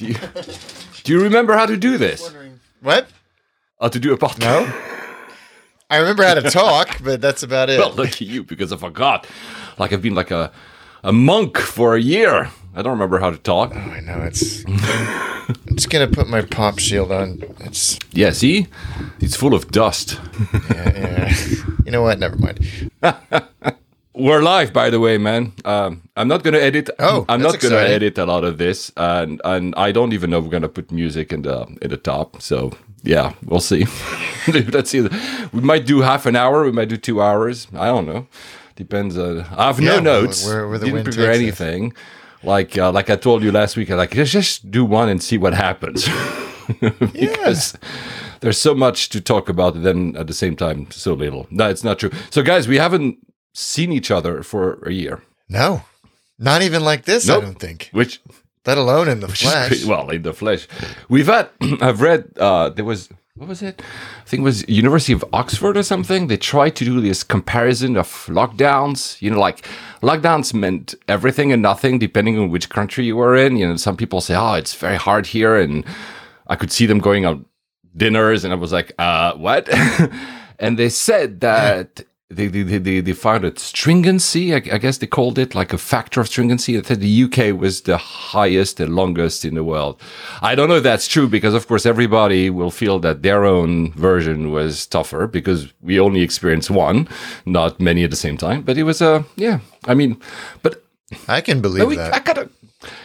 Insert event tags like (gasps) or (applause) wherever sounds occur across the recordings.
Do you, (laughs) do you remember how to do this? What? How to do a podcast? No. I remember how to (laughs) talk, but that's about it. Well, lucky you, because I forgot. Like I've been like a a monk for a year. I don't remember how to talk. Oh, I know it's. I'm just gonna put my pop shield on. It's Yeah, see, it's full of dust. yeah, yeah. you know what? Never mind. (laughs) We're live, by the way, man. Um, I'm not gonna edit. Oh, I'm not gonna edit a lot of this, and and I don't even know if we're gonna put music in the in the top. So yeah, we'll see. (laughs) Let's see. We might do half an hour. We might do two hours. I don't know. Depends. On, I have no Yeah, notes. where- where the Didn't prepare us. anything. Like uh, like I told you last week. I like let's just do one and see what happens. (laughs) because there's so much to talk about, and then at the same time, so little. No, it's not true. So, guys, we haven't seen each other for a year, No, not even like this. Nope. I don't think. which Let alone in the flesh. well, in the flesh. We've had, (clears throat) I've read, uh, there was, what was it? I think it was University of Oxford or something. They tried to do this comparison of lockdowns. You know, like lockdowns meant everything and nothing depending on which country you were in. You know, some people say, oh, it's very hard here. And I could see them going on dinners and I was like, uh, what? (laughs) and they said that they, they, they- found it stringency, I, I guess they called it like a factor of stringency. They said the UK was the highest and longest in the world. I don't know if that's true because, of course, everybody will feel that their own version was tougher because we only experienced one, not many at the same time. But it was a, uh, yeah, I mean, but I can believe we, that. I gotta.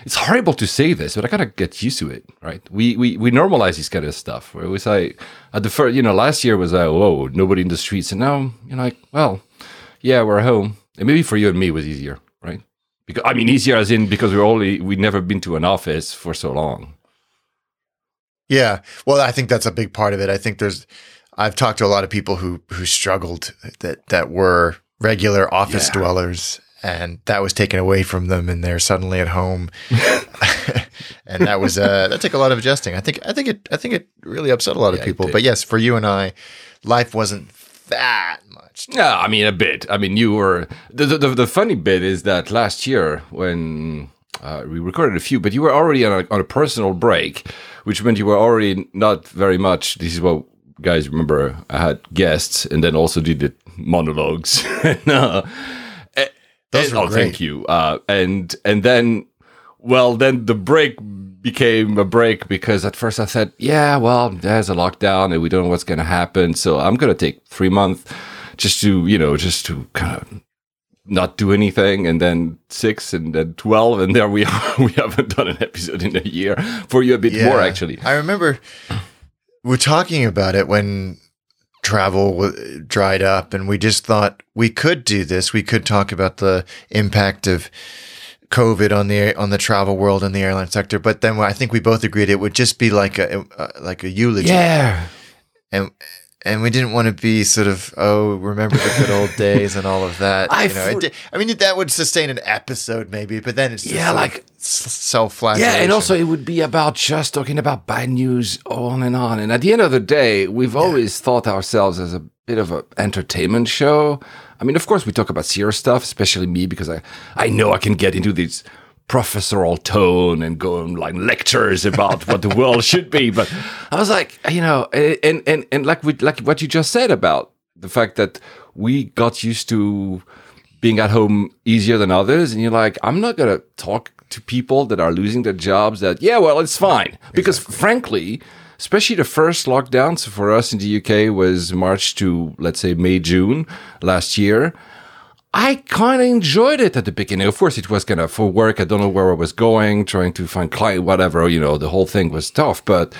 It's horrible to say this, but I gotta get used to it, right? We we we normalize this kind of stuff. Where was like at the first, you know, last year was like, whoa, nobody in the streets, and now you're like, well, yeah, we're home, and maybe for you and me it was easier, right? Because I mean, easier as in because we're only we never been to an office for so long. Yeah. Well, I think that's a big part of it. I think there's I've talked to a lot of people who who struggled that that were regular office Yeah. dwellers and that was taken away from them and they're suddenly at home. (laughs) and that was uh that took a lot of adjusting. I think I think it I think it really upset a lot of Yeah, it people. But yes, for you and I, life wasn't that much. Yeah, I mean a bit. I mean, you were the the, the, the funny bit is that last year when uh, we recorded a few, but you were already on a, on a personal break, which meant you were already not very much. This is what guys remember. I had guests and then also did the monologues. (laughs) and, uh, Those and- were oh, thank you. Uh, and and then, well, then the break became a break because at first I said, yeah, well, there's a lockdown and we don't know what's going to happen, so I'm going to take three months just to you know just to kind of not do anything, and then six, and then twelve, and there we are. (laughs) we haven't done an episode in a year. For you, a bit more actually. I remember we're talking about it when travel w- dried up, and we just thought we could do this. We could talk about the impact of COVID on the on the travel world and the airline sector. But then I think we both agreed it would just be like a uh, like a eulogy, Yeah. and and we didn't want to be sort of oh remember the good old days and all of that. I you know, for- did, I mean that would sustain an episode maybe, but then it's just Yeah, like- self Yeah, and also it would be about just talking about bad news on and on. And at the end of the day, we've always thought ourselves as a bit of an entertainment show. I mean, of course, we talk about serious stuff, especially me, because I, I know I can get into this professorial tone and go on like lectures about what the world should be. But I was like, you know, and and and like with like what you just said about the fact that we got used to being at home easier than others and you're like i'm not going to talk to people that are losing their jobs that yeah well it's fine because frankly especially the first lockdowns for us in the uk was march to let's say may june last year I kind of enjoyed it at the beginning. Of course, it was kind of for work. I don't know where I was going, trying to find client, whatever. You know, the whole thing was tough, but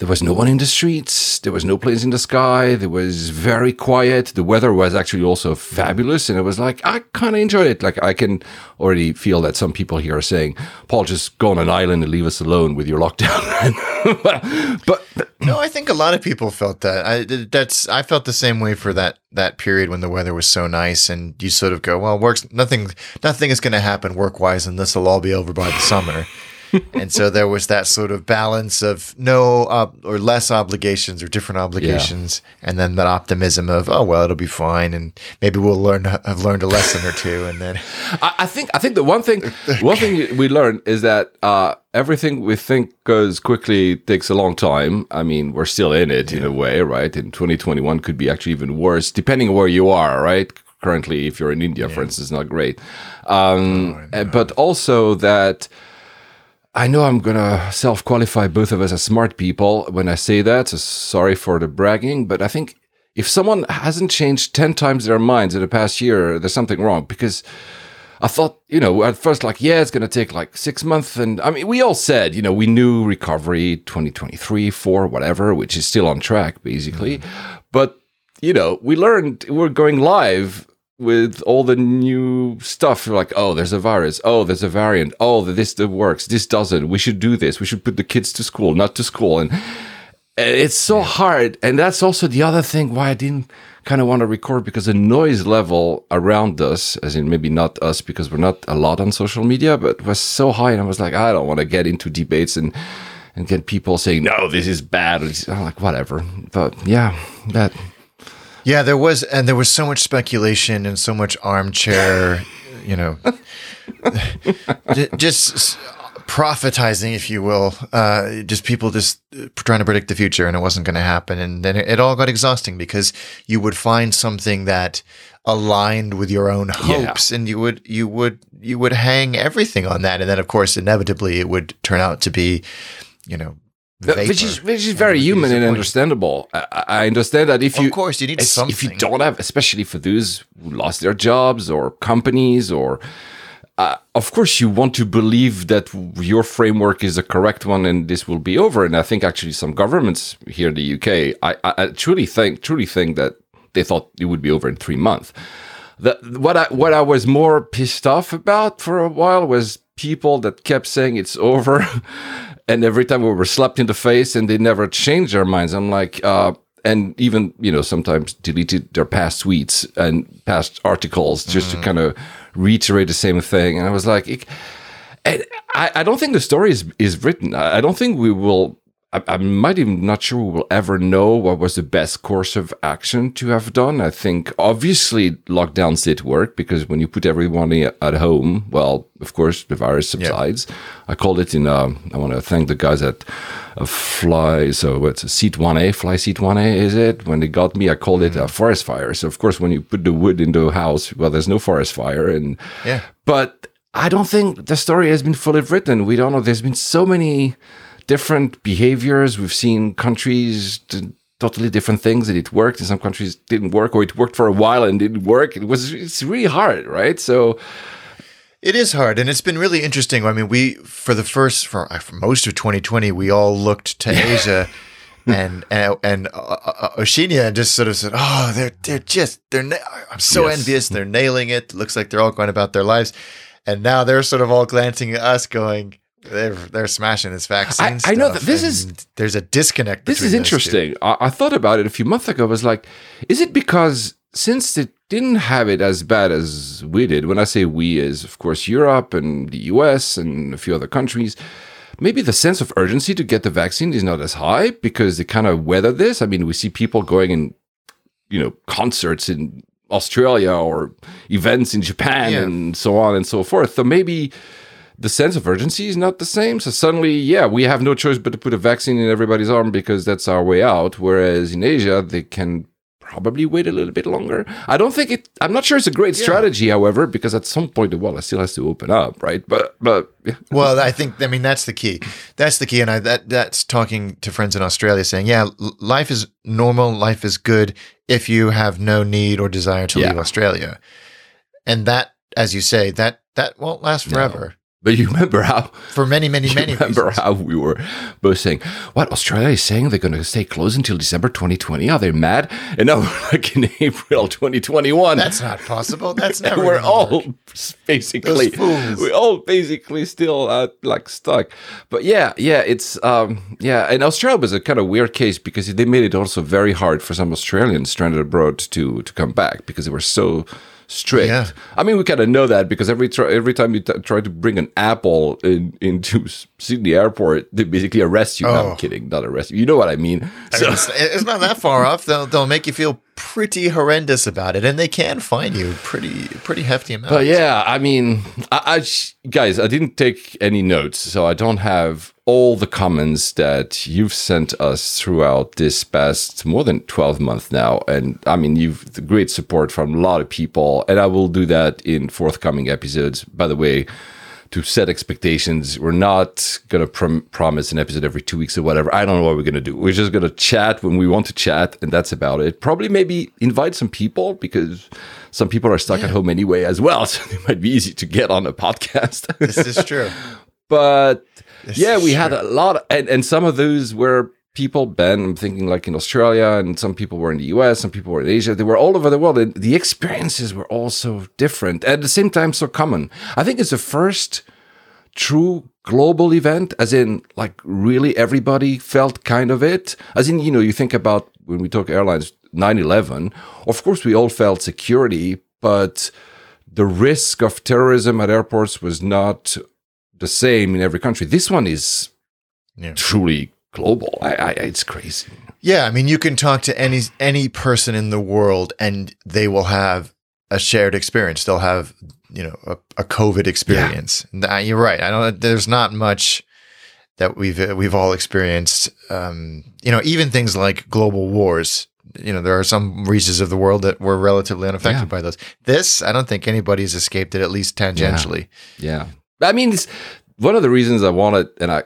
there was no one in the streets. There was no planes in the sky. There was very quiet. The weather was actually also fabulous. And it was like, I kind of enjoyed it. Like, I can already feel that some people here are saying, Paul, just go on an island and leave us alone with your lockdown. (laughs) but, but No, I think a lot of people felt that. I that's I felt the same way for that that period when the weather was so nice, and you sort of go, well, works nothing nothing is going to happen work wise, and this will all be over by the summer. And so there was that sort of balance of no ob- or less obligations or different obligations, and then that optimism of oh well it'll be fine, and maybe we'll learn have learned a lesson or two, and then I, I think I think the one thing one thing we learned is that uh, everything we think goes quickly takes a long time. I mean, we're still in it in a way, right? In 2021 could be actually even worse, depending on where you are, right? Currently, if you're in India, for instance, not great. Um, uh, But also that I know I'm gonna self-qualify both of us as smart people when I say that. So sorry for the bragging, but I think if someone hasn't changed ten times their minds in the past year, there's something wrong because. I thought, you know, at first, like, yeah, it's going to take like six months. And I mean, we all said, you know, we knew recovery 2023, four, whatever, which is still on track, basically. Mm-hmm. But, you know, we learned we're going live with all the new stuff. Like, oh, there's a virus. Oh, there's a variant. Oh, this that works. This doesn't. We should do this. We should put the kids to school, not to school. And it's so hard. And that's also the other thing why I didn't kind of want to record because the noise level around us, as in maybe not us because we're not a lot on social media, but was so high. And I was like, I don't want to get into debates and and get people saying, no, this is bad. I'm like, whatever. But yeah, that. Yeah, there was, and there was so much speculation and so much armchair, you know, (laughs) just prophetizing, if you will. Uh, just people just uh, trying to predict the future, and it wasn't going to happen. And then it, it all got exhausting because you would find something that aligned with your own hopes, and you would you would you would hang everything on that, and then of course, inevitably, it would turn out to be, you know. Which is which is very human and understandable. I, I understand that if you Of course, you need something. if you don't have, especially for those who lost their jobs or companies or. Uh, of course, you want to believe that your framework is the correct one, and this will be over. And I think actually some governments here in the UK, I, I, I truly think, truly think that they thought it would be over in three months. The, what I what I was more pissed off about for a while was people that kept saying it's over, (laughs) and every time we were slapped in the face, and they never changed their minds. I'm like, uh, and even you know sometimes deleted their past tweets and past articles just to kind of reiterate the same thing. And I was like, it, I, I don't think the story is is written. I don't think we will. I, I might even not sure we will ever know what was the best course of action to have done. I think obviously lockdowns did work because when you put everyone at home, well, of course the virus subsides. I called it in. Uh, I want to thank the guys at uh, Fly. So what's a Seat One A? Fly Seat One A is it? When they got me, I called it a forest fire. So of course, when you put the wood into a house, well, there's no forest fire, and Yeah. but I don't think the story has been fully written. We don't know. There's been so many different behaviors. We've seen countries do totally different things, and it worked. In some countries, didn't work, or it worked for a while and didn't work. It was it's really hard, right? So It is hard, and it's been really interesting. I mean, we for the first for, uh, for most of 2020, we all looked to Asia, (laughs) and and and uh, uh, Oceania just sort of said, "Oh, they're they're just they're na- I'm so Yes. envious. They're nailing it. Looks like they're all going about their lives." And now they're sort of all glancing at us, going, "They're they're smashing this vaccine." I- I know that this is- there's a disconnect. this is interesting. I, I thought about it a few months ago. I was like, is it because since it didn't have it as bad as we did? When I say we, is of course Europe and the US and a few other countries. Maybe the sense of urgency to get the vaccine is not as high because they kind of weather this. I mean, we see people going in, you know, concerts in Australia or events in Japan Yeah. and so on and so forth. So maybe the sense of urgency is not the same. So suddenly, yeah, we have no choice but to put a vaccine in everybody's arm because that's our way out. Whereas in Asia, they can probably wait a little bit longer. I don't think it. I'm not sure it's a great strategy, however, because at some point the world still has to open up, right? But but yeah. (laughs) Well, I think I mean that's the key. That's the key, and I that that's talking to friends in Australia, saying, "Yeah, life is normal. Life is good if you have no need or desire to leave Australia." And that, as you say, that that won't last forever But you (laughs) remember how for many, many, many remember reasons. how we were both saying, "What Australia is saying they're going to stay closed until December 2020? Are they mad?" And now (laughs) we're like in April 2021. That's not possible. That's (laughs) never. we're all work. basically fools. we're all basically still uh, like stuck but yeah yeah it's um yeah and australia was a kind of weird case because they made it also very hard for some australians stranded abroad to to come back because they were so strict. Yeah. I mean, we kind of know that because every try, every time you t- try to bring an apple in, into Sydney Airport, they basically arrest you. No, Oh. I'm kidding, not arrest you. You know what I mean? I So- mean, it's, it's not that far off. They'll they'll make you feel pretty horrendous about it, and they can fine you pretty pretty hefty amounts. But yeah, I mean, I, I sh- guys, I didn't take any notes, so I don't have all the comments that you've sent us throughout this past more than 12 months now. And I mean, you've the great support from a lot of people, and I will do that in forthcoming episodes. By the way, to set expectations, we're not going to prom- promise an episode every two weeks or whatever. I don't know what we're going to do. We're just going to chat when we want to chat, and that's about it. Probably maybe invite some people because some people are stuck at home anyway as well. (laughs) So it might be easy to get on a podcast. this is true. (laughs) but yeah, is we had a lot, of, and, and some of those were people, Ben, I'm thinking like in Australia, and some people were in the US, some people were in Asia. They were all over the world, and the experiences were all so different. At the same time, so common. I think it's the first true global event, as in like really everybody felt kind of it. As in, you know, you think about when we talk airlines, 9 11, of course, we all felt security, but the risk of terrorism at airports was not the same in every country. This one is Yeah. truly global. I, I, it's crazy. Yeah, I mean, you can talk to any any person in the world, and they will have a shared experience. They'll have you know a, a COVID experience. Nah, you're right. I don't. There's not much that we've uh, we've all experienced. Um, you know, even things like global wars. You know, there are some regions of the world that were relatively unaffected Yeah. by those. This, I don't think anybody's escaped it, at least tangentially. Yeah. I mean, it's one of the reasons I wanted, and I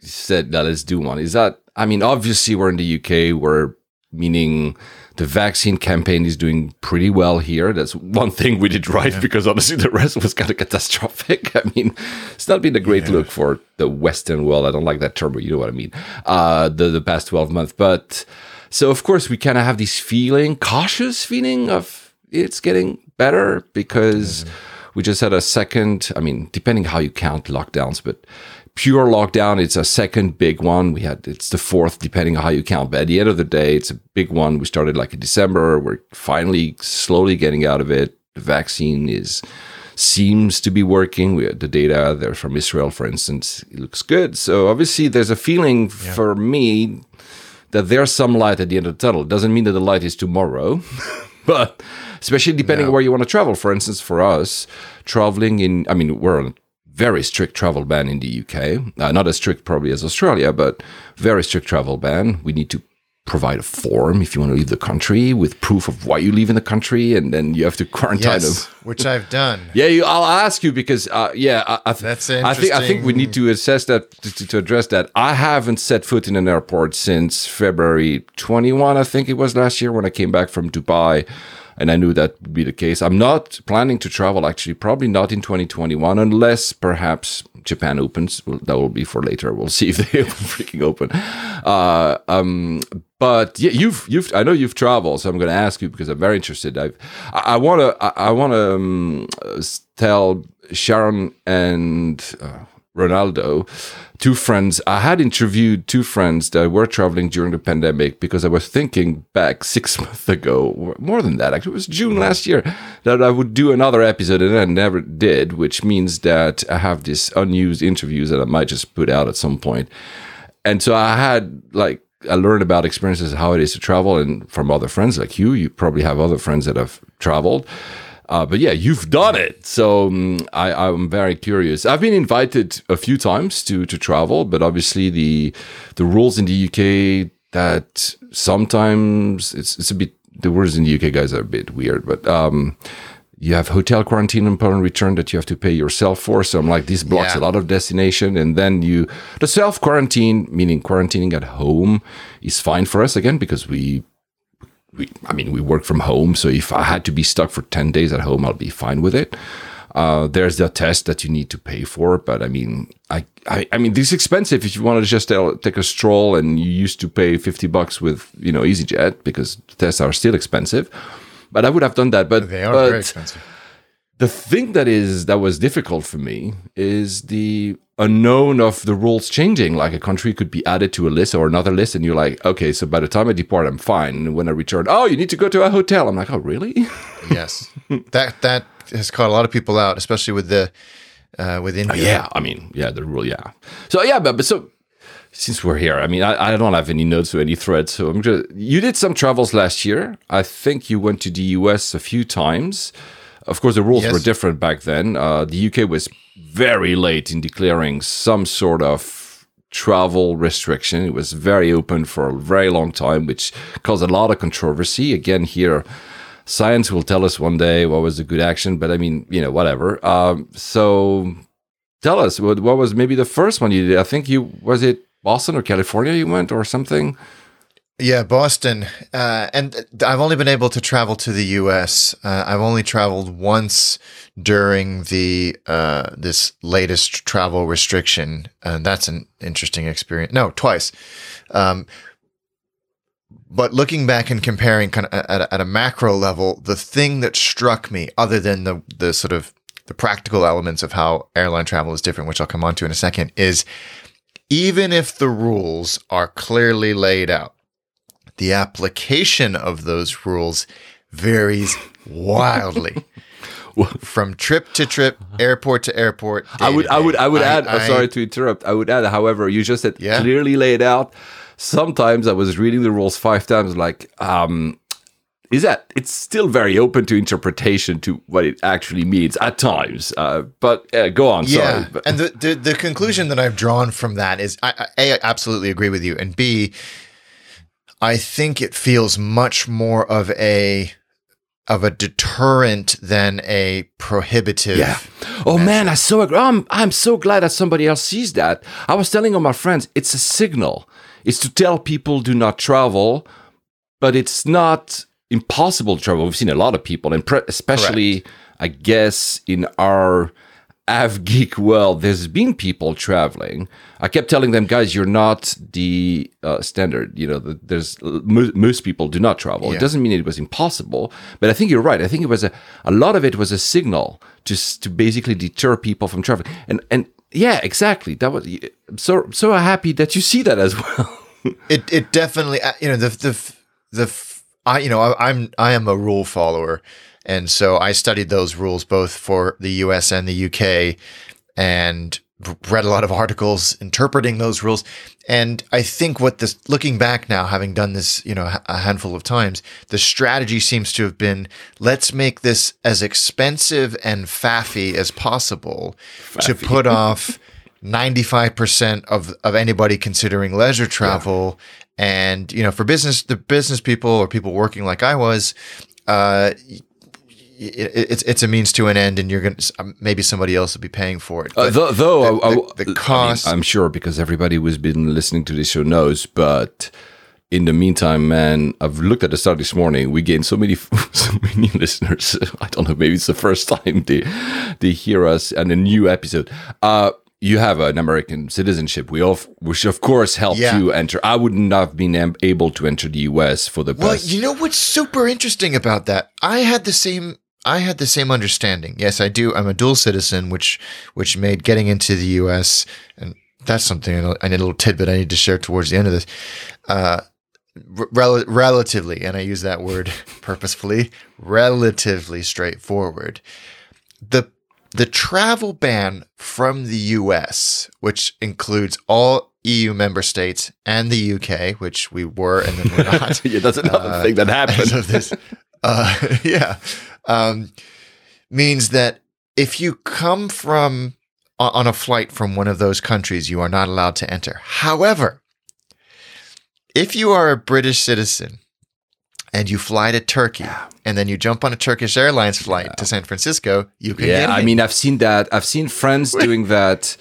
said that let's do one, is that, I mean, obviously we're in the UK, we're meaning the vaccine campaign is doing pretty well here. That's one thing we did right because honestly, the rest was kind of catastrophic. (laughs) I mean, it's not been a great look for the Western world. I don't like that term, but you know what I mean. Uh, the, the past 12 months. But so, of course, we kind of have this feeling, cautious feeling of it's getting better because we just had a second, I mean, depending how you count lockdowns, but pure lockdown, it's a second big one. We had, it's the fourth, depending on how you count. But at the end of the day, it's a big one. We started like in December. We're finally slowly getting out of it. The vaccine is, seems to be working. We had the data there from Israel, for instance, it looks good. So obviously there's a feeling for me that there's some light at the end of the tunnel. It doesn't mean that the light is tomorrow, (laughs) (laughs) but especially depending on where you want to travel. For instance, for us, traveling in, I mean, we're on a very strict travel ban in the UK. Uh, not as strict probably as Australia, but very strict travel ban. We need to provide a form if you want to leave the country with proof of why you leave in the country, and then you have to (laughs) quarantine Yes, them. which I've done. (laughs) Yeah, you, I'll ask you because, uh, yeah, I, I, th- That's I think I think we need to assess that to, to, to address that. I haven't set foot in an airport since February 21, I think it was last year when I came back from Dubai, and I knew that would be the case. I'm not planning to travel actually, probably not in 2021, unless perhaps Japan opens. Well, that will be for later. We'll see if they (laughs) freaking open. Uh, um, but yeah, you've you've I know you've traveled, so I'm going to ask you because I'm very interested. I've, I want to I, want to um, tell Sharon and uh, Ronaldo, two friends. I had interviewed two friends that were traveling during the pandemic because I was thinking back six (laughs) months ago, more than that. Actually, it was June last year that I would do another episode, and I never did. Which means that I have these unused interviews that I might just put out at some point. and so I had like I learned about experiences how it is to travel, and from other friends like you, you probably have other friends that have traveled. Uh, but yeah, you've done it, so um, I, I'm very curious. I've been invited a few times to to travel, but obviously the the rules in the UK that sometimes it's it's a bit the rules in the UK guys are a bit weird, but um, you have hotel quarantine upon return that you have to pay yourself for. So I'm like, this blocks Yeah. a lot of destination. And then you, the self quarantine, meaning quarantining at home, is fine for us again because we, we, I mean, we work from home. So if I had to be stuck for 10 days at home, I'll be fine with it. Uh, there's the test that you need to pay for, but I mean, I, I, I mean, this is expensive if you want to just tell, take a stroll and you used to pay 50 bucks with, you know, EasyJet because the tests are still expensive. But I would have done that. But They are but very expensive. the thing that is that was difficult for me is the unknown of the rules changing. Like a country could be added to a list or another list, and you're like, okay, so by the time I depart, I'm fine. And when I return, oh, you need to go to a hotel. I'm like, oh, really? (laughs) yes, that that has caught a lot of people out, especially with the uh, with India. Oh, yeah, I mean, yeah, the rule, yeah. So yeah, but, but so since we're here, I mean, I, I don't have any notes or any threads. So I'm just. You did some travels last year. I think you went to the US a few times. Of course, the rules Yes. were different back then. Uh, the UK was very late in declaring some sort of travel restriction. It was very open for a very long time, which caused a lot of controversy. Again, here, science will tell us one day what was a good action, but I mean, you know, whatever. Um, so tell us what, what was maybe the first one you did. I think you was it Boston or California you went or something. Yeah, Boston. Uh, and I've only been able to travel to the U.S. Uh, I've only traveled once during the uh, this latest travel restriction, and that's an interesting experience. No, twice. Um, but looking back and comparing, kind of at a, at a macro level, the thing that struck me, other than the the sort of the practical elements of how airline travel is different, which I'll come on to in a second, is even if the rules are clearly laid out, the application of those rules varies wildly (laughs) from trip to trip, airport to airport. I would, I would. I would add. I- I'm sorry to interrupt. I would add. However, you just said Yeah. clearly laid out. Sometimes I was reading the rules five times. Like, um, is that it's still very open to interpretation to what it actually means at times. Uh, but uh, go on. Yeah, Sorry. But, and the, the the conclusion that I've drawn from that is, I, I, a, I absolutely agree with you, and b, I think it feels much more of a of a deterrent than a prohibitive. Yeah. Oh man, I so agree. I'm I'm so glad that somebody else sees that. I was telling all my friends, it's a signal. It's to tell people do not travel, but it's not impossible to travel. We've seen a lot of people, and pre- especially, I guess, in our av geek world, there's been people traveling. I kept telling them, guys, you're not the uh, standard. You know, the, there's mo- most people do not travel. It doesn't mean it was impossible, but I think you're right. I think it was a a lot of it was a signal to to basically deter people from traveling. And and yeah, exactly. That was so so happy that you see that as (laughs) well. it it definitely uh, you know the the the I you know I, I'm I am a rule follower, and so I studied those rules both for the U.S. and the U.K. and read a lot of articles interpreting those rules. And I think what this looking back now, having done this you know a handful of times, the strategy seems to have been let's make this as expensive and faffy as possible to put (laughs) off. 95% of, of anybody considering leisure travel and you know for business the business people or people working like i was uh it's it's a means to an end and you're gonna maybe somebody else will be paying for it Uh, though, though the- I, the, the cost, I am sure because everybody who's been listening to this show knows. But in the meantime, man, I've looked at the start this morning. We gained so many, (laughs) so many listeners. (laughs) I don't know. Maybe it's the first time they they hear us and a new episode. Uh, you have an American citizenship. We of which of course helped Yeah. you enter. I would not have been am- able to enter the U.S. for the well past. you know what's super interesting about that i had the same i had the same understanding yes i do i'm a dual citizen which which made getting into the us and that's something i need a little tidbit i need to share towards the end of this uh rel- relatively, and I use that word (laughs) purposefully, relatively straightforward. The the travel ban from the US, which includes all EU member states and the UK, which we were and then we're not. (laughs) yeah, that's another uh, thing that happened. (laughs) of this, uh, yeah, um, means that if you come from on a flight from one of those countries, you are not allowed to enter. However, if you are a British citizen and you fly to Turkey and then you jump on a Turkish Airlines flight to San Francisco, you can Yeah, I mean, I've seen that. I've seen friends doing that.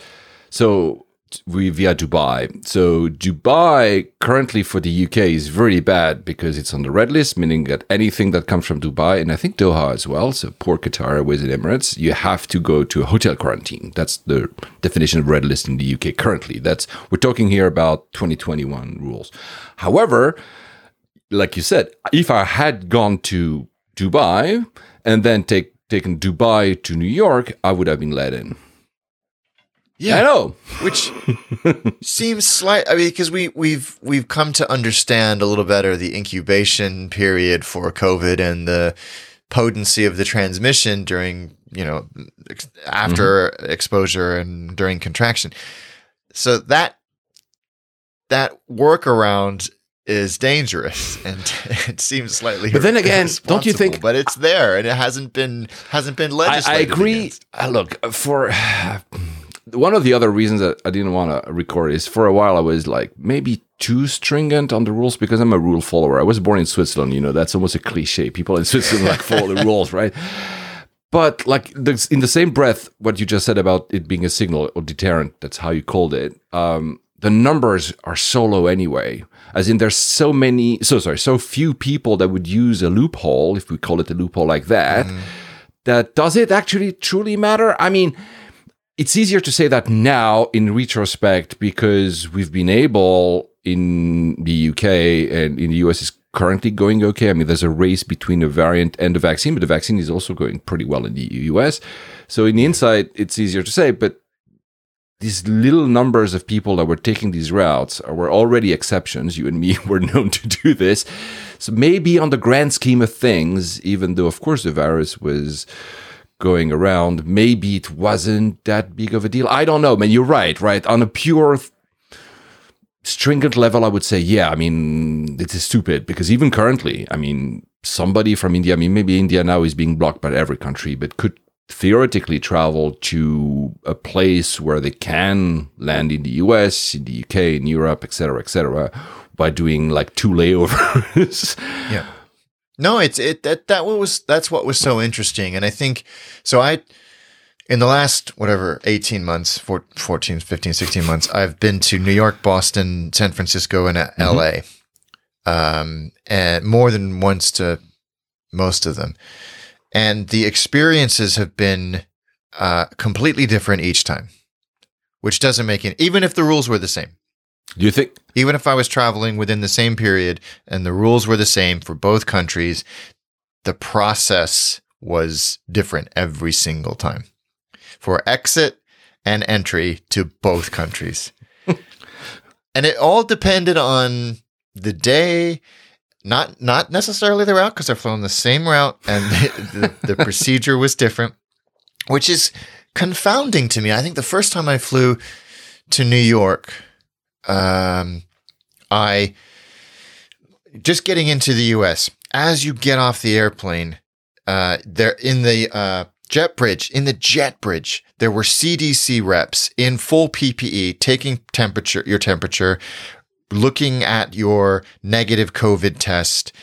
So we via Dubai. So Dubai currently for the UK is very bad because it's on the red list, meaning that anything that comes from Dubai and I think Doha as well. So poor Qatar Airways and Emirates, you have to go to a hotel quarantine. That's the definition of red list in the UK currently. That's we're talking here about 2021 rules. However, like you said, if I had gone to Dubai and then take taken Dubai to New York, I would have been let in. Yeah, I know. which (laughs) seems slight. I mean, because we we've we've come to understand a little better the incubation period for COVID and the potency of the transmission during you know ex- after exposure and during contraction. So that that workaround is dangerous (laughs) and it seems slightly But then again, don't you think- but it's there and it hasn't been hasn't been legislated I agree. against. Uh, look, for one of the other reasons that I didn't want to record is for a while I was like maybe too stringent on the rules because I'm a rule follower. I was born in Switzerland, you know, that's almost a cliche. People in (laughs) Switzerland like follow the rules, right? But like the, in the same breath, what you just said about it being a signal or deterrent, that's how you called it. Um, the numbers are so low anyway. As in, there's so many, so sorry, so few people that would use a loophole, if we call it a loophole like that. That does it actually truly matter? I mean, it's easier to say that now in retrospect because we've been able in the UK and in the US is currently going okay. I mean, there's a race between a variant and a vaccine, but the vaccine is also going pretty well in the US. So in the inside, it's easier to say, but these little numbers of people that were taking these routes were already exceptions. You and me (laughs) were known to do this. So maybe on the grand scheme of things, even though, of course, the virus was going around, maybe it wasn't that big of a deal. I don't know, man. You're right, right? On a pure stringent level, I would say, yeah, I mean, it is stupid because even currently, I mean, somebody from India, I mean, maybe India now is being blocked by every country, but could theoretically travel to a place where they can land in the US, in the UK, in Europe, etc., etc., by doing like two layovers. Yeah. (laughs) No, it's it that that was that's what was so interesting, and I think so. I in the last whatever 18 months, four- 14, 15, 16 months, I've been to New York, Boston, San Francisco, and uh, L.A. Um, and more than once to most of them, and the experiences have been uh, completely different each time, which doesn't make it. Even if the rules were the same. Do you think? Even if I was traveling within the same period and the rules were the same for both countries, the process was different every single time for exit and entry to both countries. (laughs) and it all depended on the day, not not necessarily the route because they're flowing the same route and the, (laughs) the, the procedure was different, which is confounding to me. I think the first time I flew to New York, um, I just getting into the U.S. As you get off the airplane, uh, there in the uh, jet bridge, in the jet bridge, there were CDC reps in full PPE taking temperature, your temperature, looking at your negative COVID test,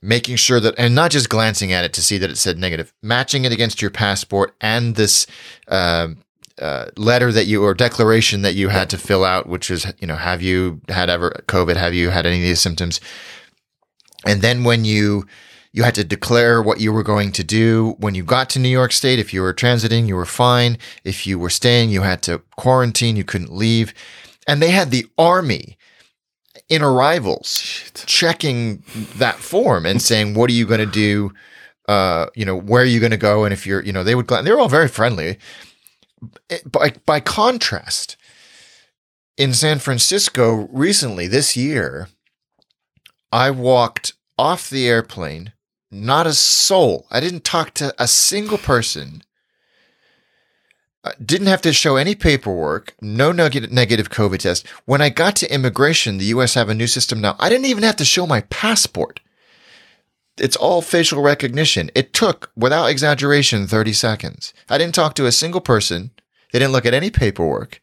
making sure that, and not just glancing at it to see that it said negative, matching it against your passport and this. Uh, uh, letter that you or declaration that you had to fill out, which is, you know, have you had ever COVID? Have you had any of these symptoms? And then when you you had to declare what you were going to do when you got to New York State. If you were transiting, you were fine. If you were staying, you had to quarantine. You couldn't leave. And they had the army in arrivals checking that form and saying, "What are you going to do? Uh, you know, where are you going to go?" And if you're, you know, they would. They were all very friendly by by contrast, in San Francisco recently this year, I walked off the airplane, not a soul. I didn't talk to a single person. Didn't have to show any paperwork, no neg- negative COVID test. When I got to immigration, the US have a new system now. I didn't even have to show my passport. It's all facial recognition. It took, without exaggeration, 30 seconds. I didn't talk to a single person. They didn't look at any paperwork.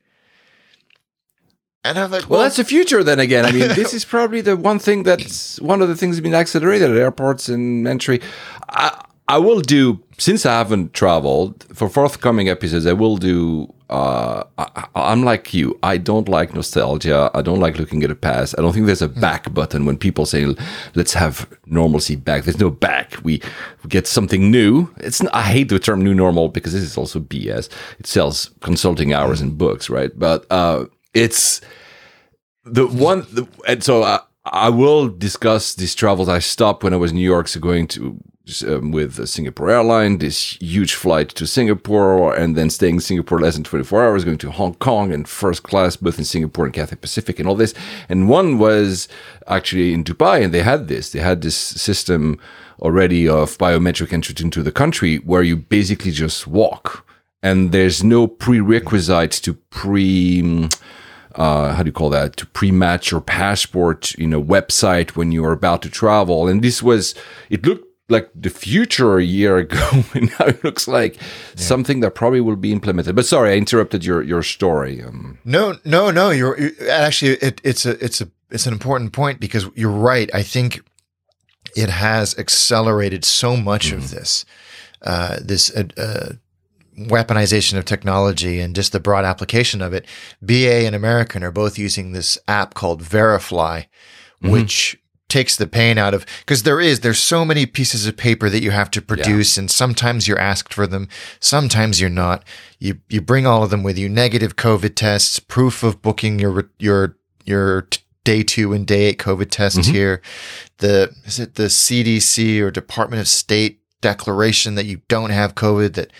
And I'm like, Well, that's the future then again. I mean, (laughs) this is probably the one thing that's one of the things that's been accelerated at airports and entry. I, I will do, since I haven't traveled, for forthcoming episodes, I will do. Uh, I, I'm like you. I don't like nostalgia. I don't like looking at the past. I don't think there's a back button when people say, let's have normalcy back. There's no back. We, we get something new. It's. I hate the term new normal because this is also BS. It sells consulting hours and books, right? But uh, it's the one the, and so I, I will discuss these travels i stopped when i was in new york so going to um, with Singapore Airline, this huge flight to Singapore, and then staying in Singapore less than 24 hours, going to Hong Kong and first class, both in Singapore and Cathay Pacific, and all this. And one was actually in Dubai, and they had this. They had this system already of biometric entry into the country where you basically just walk, and there's no prerequisite to pre. Uh, how do you call that to pre-match your passport you know website when you're about to travel and this was it looked like the future a year ago (laughs) and now it looks like yeah. something that probably will be implemented but sorry i interrupted your your story um, no no no you're, you're actually it, it's a it's a it's an important point because you're right i think it has accelerated so much mm-hmm. of this uh, this uh, uh, weaponization of technology and just the broad application of it ba and american are both using this app called verifly mm-hmm. which takes the pain out of because there is there's so many pieces of paper that you have to produce yeah. and sometimes you're asked for them sometimes you're not you you bring all of them with you negative covid tests proof of booking your your your day 2 and day 8 covid tests mm-hmm. here the is it the CDC or Department of State declaration that you don't have covid that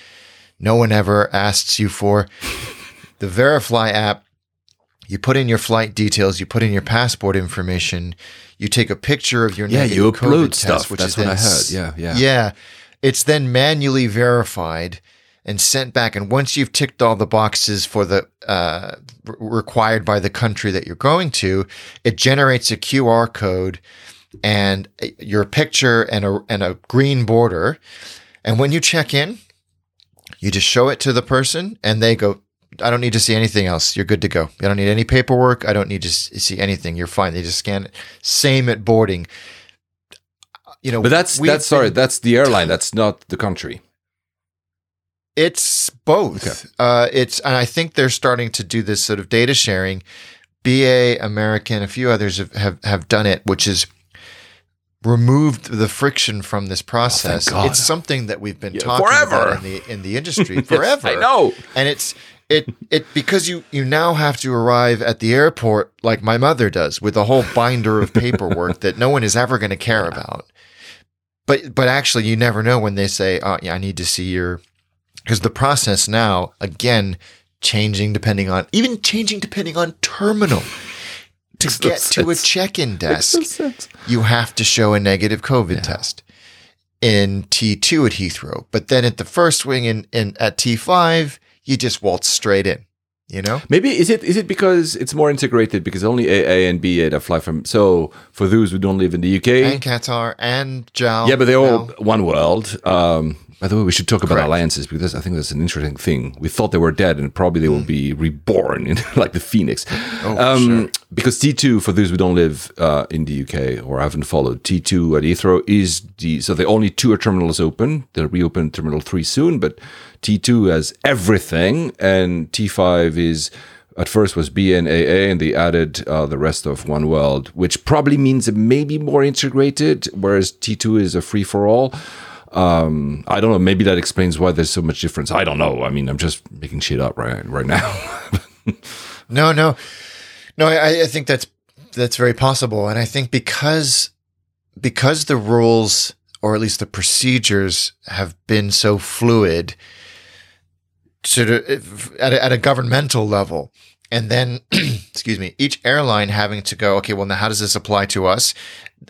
no one ever asks you for (laughs) the VeriFLY app you put in your flight details, you put in your passport information, you take a picture of your yeah, you upload COVID stuff, test, which That's is what I heard. Yeah, yeah, yeah. It's then manually verified and sent back. And once you've ticked all the boxes for the uh, required by the country that you're going to, it generates a QR code and your picture and a and a green border. And when you check in, you just show it to the person, and they go, I don't need to see anything else. You're good to go. I don't need any paperwork. I don't need to see anything. You're fine. They just scan it. Same at boarding. You know, but that's that's sorry. That's the airline. That's not the country. It's both. Okay. Uh, it's and I think they're starting to do this sort of data sharing. BA, American, a few others have, have, have done it, which is removed the friction from this oh, process. Oh, it's something that we've been yeah, talking forever. about in the in the industry forever. (laughs) yes, I know, and it's it it because you you now have to arrive at the airport like my mother does with a whole binder of paperwork that no one is ever going to care about. But but actually, you never know when they say, "Oh, yeah, I need to see your," because the process now again changing depending on even changing depending on terminal. To get to a check-in desk, you have to show a negative COVID yeah. test in T2 at Heathrow. But then at the first wing in, in at T5, you just waltz straight in. You know, maybe is it is it because it's more integrated because only AA and BA that fly from. So for those who don't live in the UK and Qatar and JAL, yeah, but they're all one world. Um, by the way, we should talk about Correct. alliances because I think that's an interesting thing. We thought they were dead, and probably they mm. will hmm. be reborn in (laughs) like the phoenix. Oh, um, sure. Because T2, for those who don't live uh, in the UK or haven't followed, T2 at Heathrow is the so the only two terminals open. They'll reopen Terminal Three soon, but T2 has everything, and T5 is at first was BNAA, and they added uh, the rest of One World, which probably means it may be more integrated, whereas T2 is a free for all. Um, I don't know. Maybe that explains why there's so much difference. I don't know. I mean, I'm just making shit up right right now. (laughs) no, no, no. I, I think that's that's very possible, and I think because because the rules or at least the procedures have been so fluid sort of at a, at a governmental level and then (clears throat) excuse me each airline having to go okay well now how does this apply to us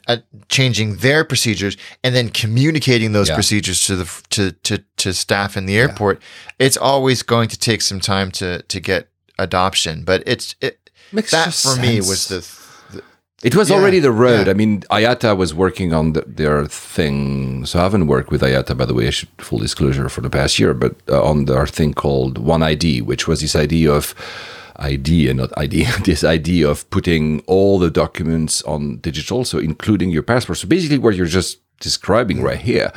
uh, changing their procedures and then communicating those yeah. procedures to the to, to to staff in the airport yeah. it's always going to take some time to to get adoption but it's it Makes that for sense. me was the it was yeah, already the road. I mean, IATA was working on the, their thing. So I haven't worked with IATA, by the way, I should full disclosure for the past year, but uh, on their thing called One ID, which was this idea of ID and not idea, (laughs) this idea of putting all the documents on digital, so including your passport. So basically, what you're just describing right here.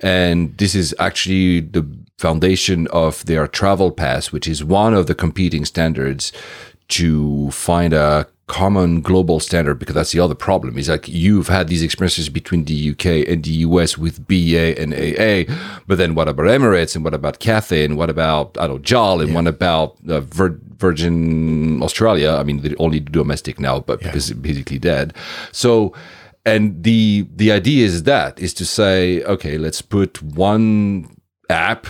And this is actually the foundation of their travel pass, which is one of the competing standards to find a common global standard because that's the other problem is like you've had these experiences between the UK and the US with BA and AA but then what about Emirates and what about Cathay and what about I don't know JAL and yeah. what about uh, Vir- Virgin Australia I mean they only domestic now but yeah. because it's basically dead so and the the idea is that is to say, okay, let's put one app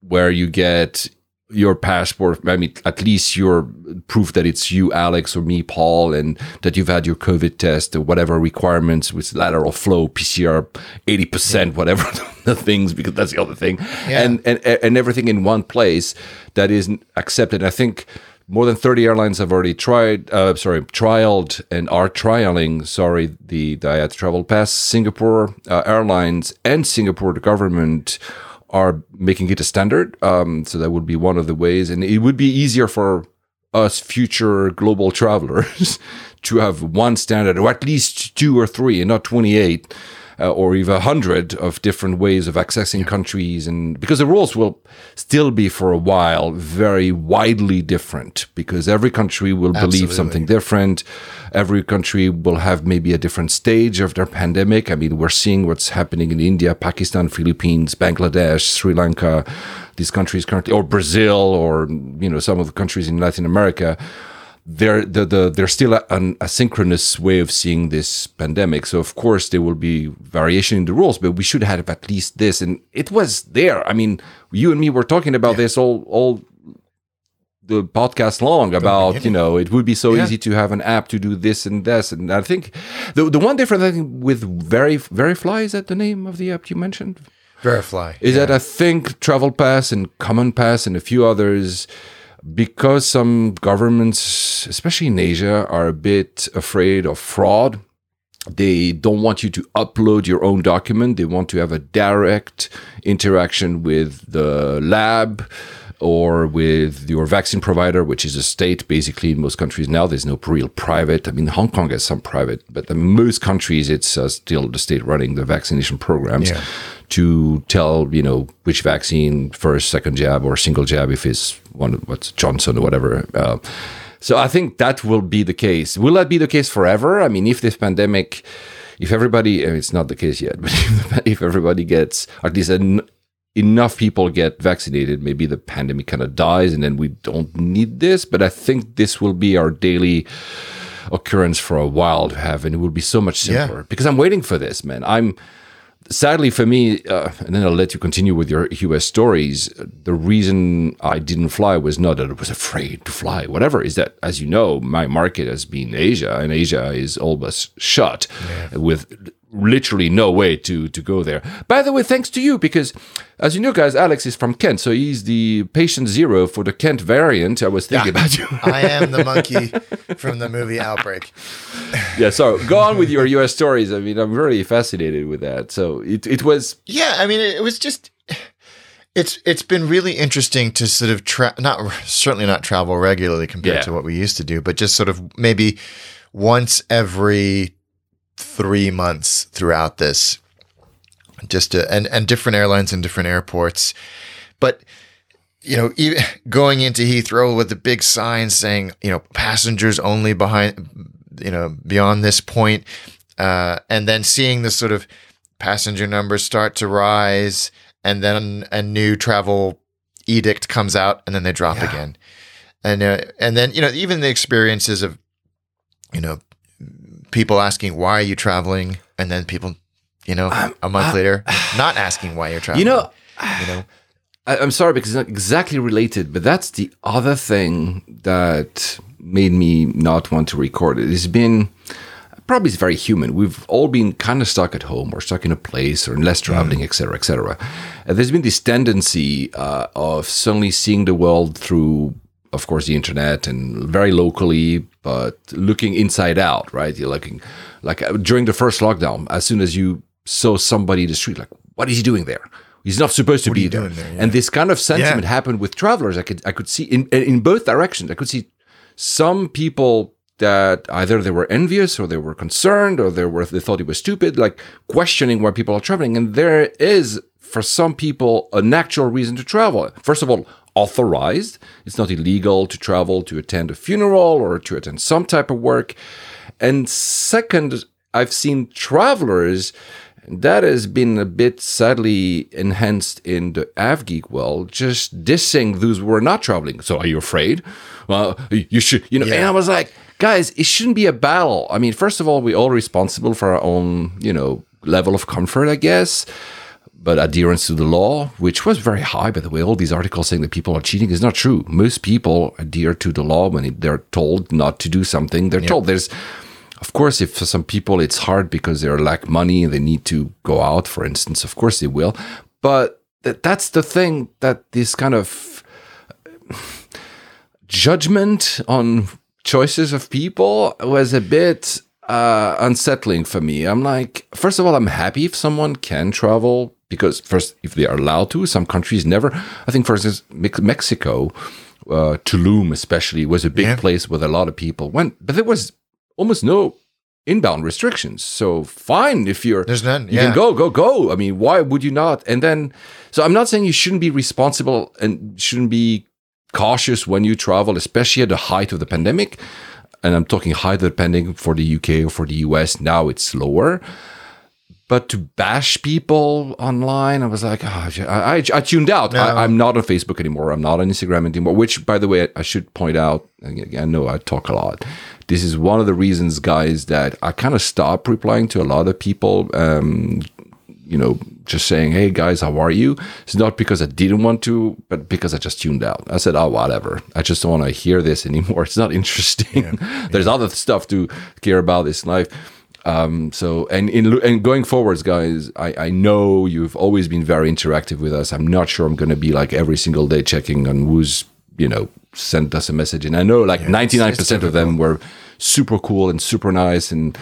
where you get your passport, I mean, at least your proof that it's you, Alex, or me, Paul, and that you've had your COVID test or whatever requirements with lateral flow, PCR, 80%, yeah. whatever (laughs) the things, because that's the other thing. Yeah. And, and, and everything in one place that is accepted. I think more than 30 airlines have already tried, uh, sorry, trialed and are trialing, sorry, the IATA Travel Pass. Singapore uh, Airlines and Singapore government are making it a standard. Um, so that would be one of the ways. And it would be easier for us future global (laughs) travelers to have one standard or at least two or three and not 28 uh, or even a hundred of different ways of accessing countries, and because the rules will still be for a while very widely different, because every country will Absolutely. believe something different. Every country will have maybe a different stage of their pandemic. I mean, we're seeing what's happening in India, Pakistan, Philippines, Bangladesh, Sri Lanka, these countries currently, or Brazil, or you know some of the countries in Latin America they're the, the there's still a, an asynchronous way of seeing this pandemic. So of course there will be variation in the rules, but we should have at least this. And it was there. I mean, you and me were talking about yeah. this all all the podcast long about you know it would be so yeah. easy to have an app to do this and this and I think the the one different thing with very VeriFLY is that the name of the app you mentioned VeriFLY is yeah. that I think Travel Pass and Common Pass and a few others because some governments, especially in Asia, are a bit afraid of fraud. They don't want you to upload your own document. They want to have a direct interaction with the lab or with your vaccine provider, which is a state basically in most countries now. There's no real private. I mean, Hong Kong has some private, but in most countries, it's uh, still the state running the vaccination programs. Yeah to tell you know which vaccine first, second jab, or single jab if it's one what's Johnson or whatever. Uh, so I think that will be the case. Will that be the case forever? I mean, if this pandemic, if everybody, it's not the case yet, (laughs) but if everybody gets at least an, enough people get vaccinated, maybe the pandemic kind of dies, and then we don't need this. But I think this will be our daily occurrence for a while to have, and it will be so much simpler yeah. because I'm waiting for this, man. I'm sadly for me, uh, and then I'll let you continue with your US stories. The reason I didn't fly was not that I was afraid to fly, whatever, is that, as you know, my market has been Asia, and Asia is almost shut yeah. with literally no way to to go there. By the way, thanks to you because, as you know, guys, Alex is from Kent, so he's the patient zero for the Kent variant. I was thinking yeah, about you. (laughs) I am the (laughs) monkey from the movie Outbreak. (laughs) yeah. So go on with your U.S. stories. I mean, I'm really fascinated with that. So it it was. Yeah, I mean, it was just. It's it's been really interesting to sort of tra- not certainly not travel regularly compared yeah. to what we used to do, but just sort of maybe once every three months throughout this, just to, and and different airlines and different airports, but you know, even (laughs) going into Heathrow with the big sign saying, you know, passengers only behind, you know, beyond this point, uh, and then seeing the sort of passenger numbers start to rise, and then a new travel edict comes out, and then they drop yeah. again, and uh, and then you know, even the experiences of, you know, people asking why are you traveling, and then people, you know, a month later not asking why you're traveling. You know, you know. I, I'm sorry because it's not exactly related, but that's the other thing that made me not want to record it. It's been probably it's very human. We've all been kind of stuck at home or stuck in a place or less traveling, etc., mm. etc. Et there's been this tendency uh, of suddenly seeing the world through of course, the internet and very locally, but looking inside out, right? You're looking like uh, during the first lockdown, as soon as you saw somebody in the street, like, what is he doing there? He's not supposed to what be there. there yeah. And this kind of sentiment yeah. happened with travelers. I could I could see in in both directions. I could see some people that either they were envious or they were concerned or they were they thought it was stupid, like questioning why people are traveling. And there is for some people a natural reason to travel. First of all, authorized. It's not illegal to travel to attend a funeral or to attend some type of work. And second, I've seen travelers that has been a bit sadly enhanced in the AvGeek world, just dissing those who are not traveling. So are you afraid? Well, you should, you know. Yeah. And I was like, guys, it shouldn't be a battle. I mean, first of all, we're all responsible for our own, you know, level of comfort, I guess. But adherence to the law, which was very high, by the way, all these articles saying that people are cheating is not true. Most people adhere to the law when they're told not to do something. They're told there's, of course, if for some people it's hard because they lack money and they need to go out, for instance, of course they will. But that, that's the thing that this kind of judgment on choices of people was a bit uh, unsettling for me. I'm like, first of all, I'm happy if someone can travel because first, if they are allowed to, some countries never. I think, for instance, Mexico, uh, Tulum especially was a big yeah. place where a lot of people went, but there was almost no inbound restrictions. So fine if you're there's none. You yeah. can go, go, go. I mean, why would you not? And then, so I'm not saying you shouldn't be responsible and shouldn't be cautious when you travel, especially at the height of the pandemic. And I'm talking height of the pandemic for the UK or for the US. Now it's lower. But to bash people online, I was like, oh, I, I, I, tuned out. No. I, am not on Facebook anymore. I'm not on Instagram anymore. Which, by the way, I should point out. I know I talk a lot. This is one of the reasons, guys, that I kind of stopped replying to a lot of people. Um, you know, just saying, "Hey guys, how are you?" It's not because I didn't want to, but because I just tuned out. I said, "Oh, whatever. I just don't want to hear this (laughs) anymore. It's not interesting. Yeah. There's yeah. other stuff to care about this life." Um, so and in and going forwards, guys, I, I know you've always been very interactive with us. I'm not sure I'm going to be like every single day checking on who's you know sent us a message, and I know like 99 percent of them were super cool and super nice. And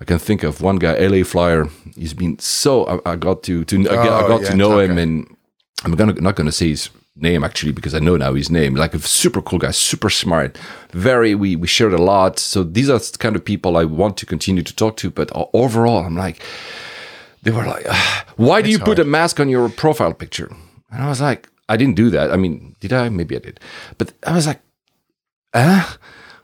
I can think of one guy, LA Flyer. He's been so I, I got to to oh, I got yeah, to know him, and I'm gonna not gonna say his name actually because I know now his name. Like a super cool guy, super smart, very we we shared a lot. So these are the kind of people I want to continue to talk to. But overall, I'm like, they were like, why do you hard. put a mask on your profile picture? And I was like, I didn't do that. I mean, did I? Maybe I did. But I was like, ah.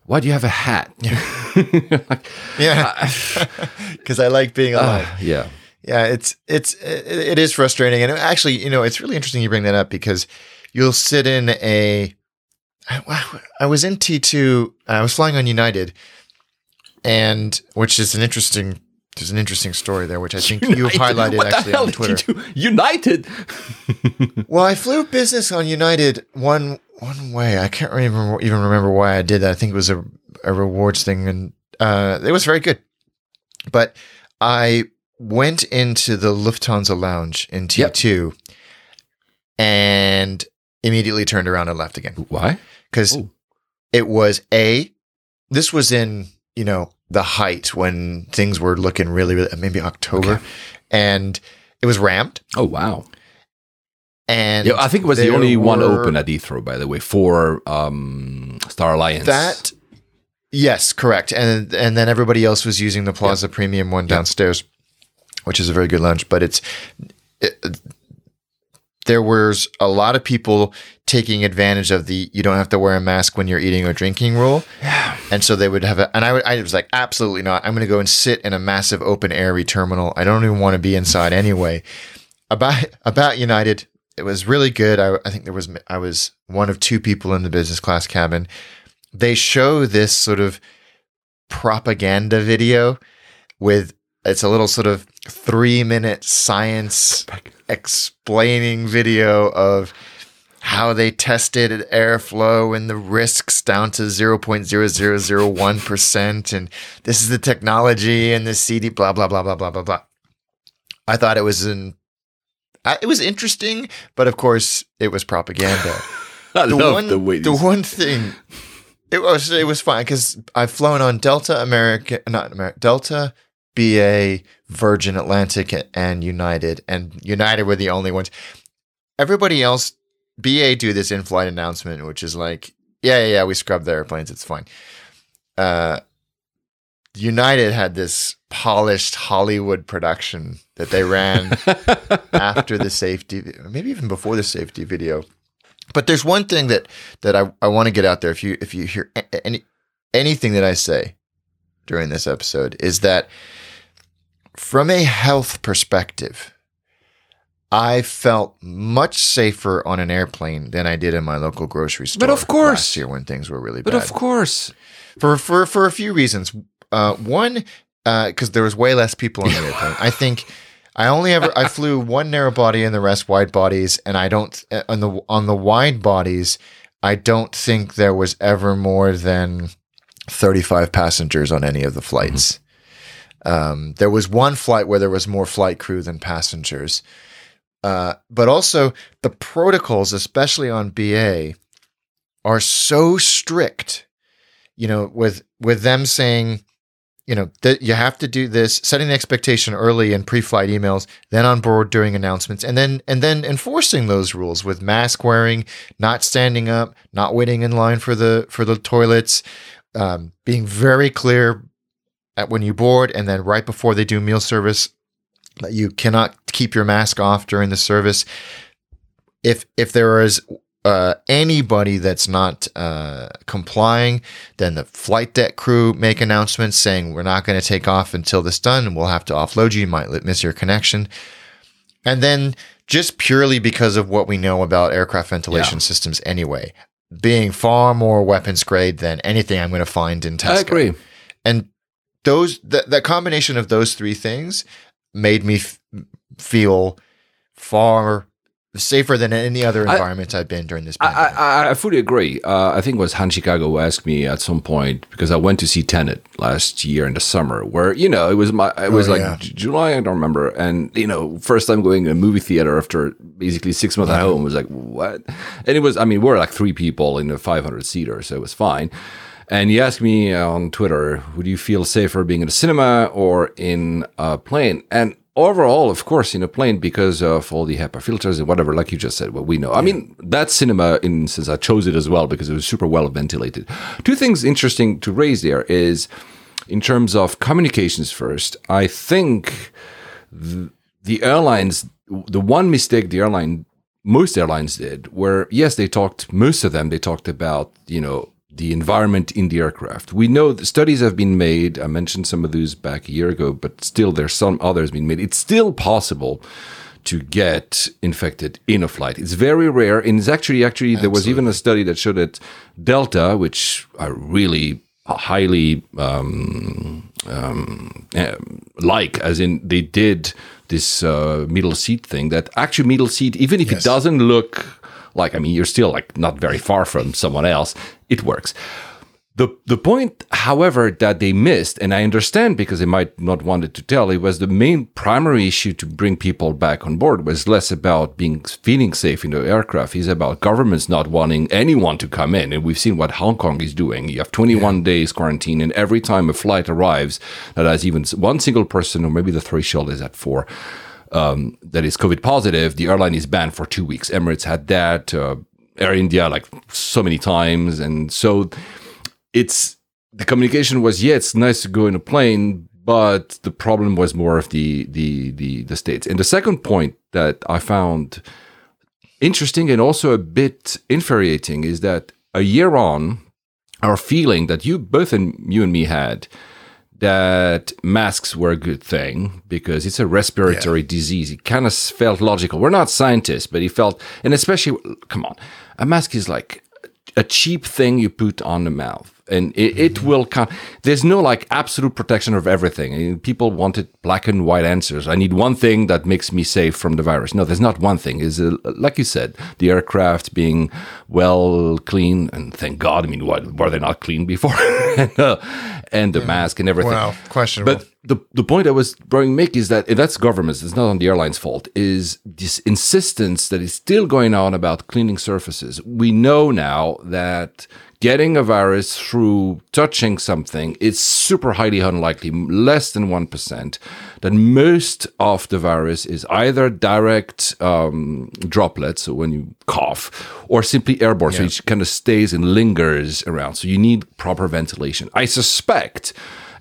Why do you have a hat? Yeah, (laughs) like, yeah, (laughs) because I like being alive. Uh, yeah, yeah. It's it's it is frustrating, and actually, you know, it's really interesting you bring that up because you'll sit in a. I, I was in T2, I was flying on United, and which is an interesting there's an interesting story there, which I think United. you highlighted actually on Twitter. United. (laughs) well, I flew business on United one one way. I can't even even remember why I did that. I think it was a a rewards thing, and uh, it was very good. But I went into the Lufthansa lounge in T two, yep. and immediately turned around and left again. Why? Because it was a. This was in you know the height when things were looking really, really maybe October, okay. and it was ramped. Oh wow! And yeah, I think it was the only one open at Heathrow, by the way, for um, Star Alliance. That yes, correct. And and then everybody else was using the Plaza Premium one downstairs, which is a very good lounge. But it's it, there was a lot of people taking advantage of the you don't have to wear a mask when you're eating or drinking rule. Yeah. And so they would have a, and I, would, I was like, absolutely not. I'm going to go and sit in a massive open airy terminal. I don't even want to be inside anyway. About, about United, it was really good. I, I think there was, I was one of two people in the business class cabin. They show this sort of propaganda video with it's a little sort of three minute science explaining video of how they tested airflow and the risks down to 0.0001%. And this is the technology and the CD, blah, blah, blah, blah, blah, blah, blah. I thought it was an, it was interesting, but of course it was propaganda. (laughs) I the love one, the way the one thing it was it was fine because I've flown on Delta American, not America, Delta BA, Virgin Atlantic, and United. And United were the only ones. Everybody else, BA do this in flight announcement, which is like, yeah, yeah, yeah, we scrubbed the airplanes. It's fine. Uh, United had this polished Hollywood production that they ran (laughs) after the safety, maybe even before the safety video. But there's one thing that that I, I want to get out there. If you if you hear any anything that I say during this episode, is that from a health perspective, I felt much safer on an airplane than I did in my local grocery store. But of course. last year when things were really bad. But of course, for for for a few reasons. Uh, one, because there was way less people on the (laughs) airplane. I think I only ever I flew one narrow body and the rest wide bodies, and I don't uh, on the on the wide bodies. I don't think there was ever more than thirty five passengers on any of the flights. Um, there was one flight where there was more flight crew than passengers. Uh, but also the protocols, especially on BA, are so strict you know, with with them saying, you know, that you have to do this, setting the expectation early in pre-flight emails, then on board during announcements, and then and then enforcing those rules with mask wearing, not standing up, not waiting in line for the for the toilets, um, being very clear at when you board, and then right before they do meal service, that you cannot keep your mask off during the service. If if there is uh, anybody that's not uh, complying, then the flight deck crew make announcements saying we're not going to take off until this done, and we'll have to offload you. You might miss your connection, and then just purely because of what we know about aircraft ventilation Yeah. systems, anyway, being far more weapons grade than anything I'm going to find in Tesco I agree. and those the, the combination of those three things made me f- feel far safer than any other I- environment I, have been during this I, pandemic. I, I fully agree. Uh, I think it was Han Chicago who asked me at some point because I went to see Tenet last year in the summer, where you know it was my it was Oh, like yeah. July, I don't remember, and you know first time going to a movie theater after basically six months at home was like what, and it was I mean we're like three people in a 500 seater, so it was fine. And you asked me uh, on Twitter, would you feel safer being in a cinema or in a plane? And overall, of course, in a plane because of all the HEPA filters and whatever, like you just said, what we know. I mean, that cinema, in since I chose it as well because it was super well ventilated. Two things interesting to raise there is in terms of communications first, I think the, the airlines, the one mistake the airline, most airlines did, where yes, they talked, most of them, they talked about, you know, the environment in the aircraft. We know the studies have been made. I mentioned some of those back a year ago, but still there's some others being made. It's still possible to get infected in a flight. It's very rare. And it's actually, actually, there was even a study that showed that Delta, which are really highly um, um, uh, like, as in they did this uh, middle seat thing, that actually middle seat, even if it doesn't look like, I mean, you're still like not very far from someone else, it works. The the point, however, that they missed, and I understand because they might not wanted to tell, it was the main primary issue to bring people back on board was less about being feeling safe in the aircraft. It's about governments not wanting anyone to come in, and we've seen what Hong Kong is doing. You have 21 days quarantine, and every time a flight arrives that has even one single person, or maybe the threshold is at four, um, that is COVID positive, the airline is banned for two weeks. Emirates had that, uh, Air India like so many times, and so it's the communication was yeah, it's nice to go in a plane, but the problem was more of the the the the states. And the second point that I found interesting and also a bit infuriating is that a year on, our feeling that you both and you and me had that masks were a good thing because it's a respiratory disease. It kind of felt logical. We're not scientists, but he felt, and especially, come on, a mask is like a cheap thing you put on the mouth. And it, it will come. There's no like absolute protection of everything. I mean, People wanted black and white answers. I need one thing that makes me safe from the virus. No, there's not one thing. Is uh, like you said, the aircraft being well clean, and thank God. I mean, were they not clean before? (laughs) and, uh, and the mask and everything. Wow, questionable. But the the point I was trying to make is that that's governments. It's not on the airline's fault. Is this insistence that is still going on about cleaning surfaces? We know now that getting a virus through touching something is super highly unlikely, less than one percent. That most of the virus is either direct um, droplets, so when you cough, or simply airborne, so it kind of stays and lingers around. So you need proper ventilation. I suspect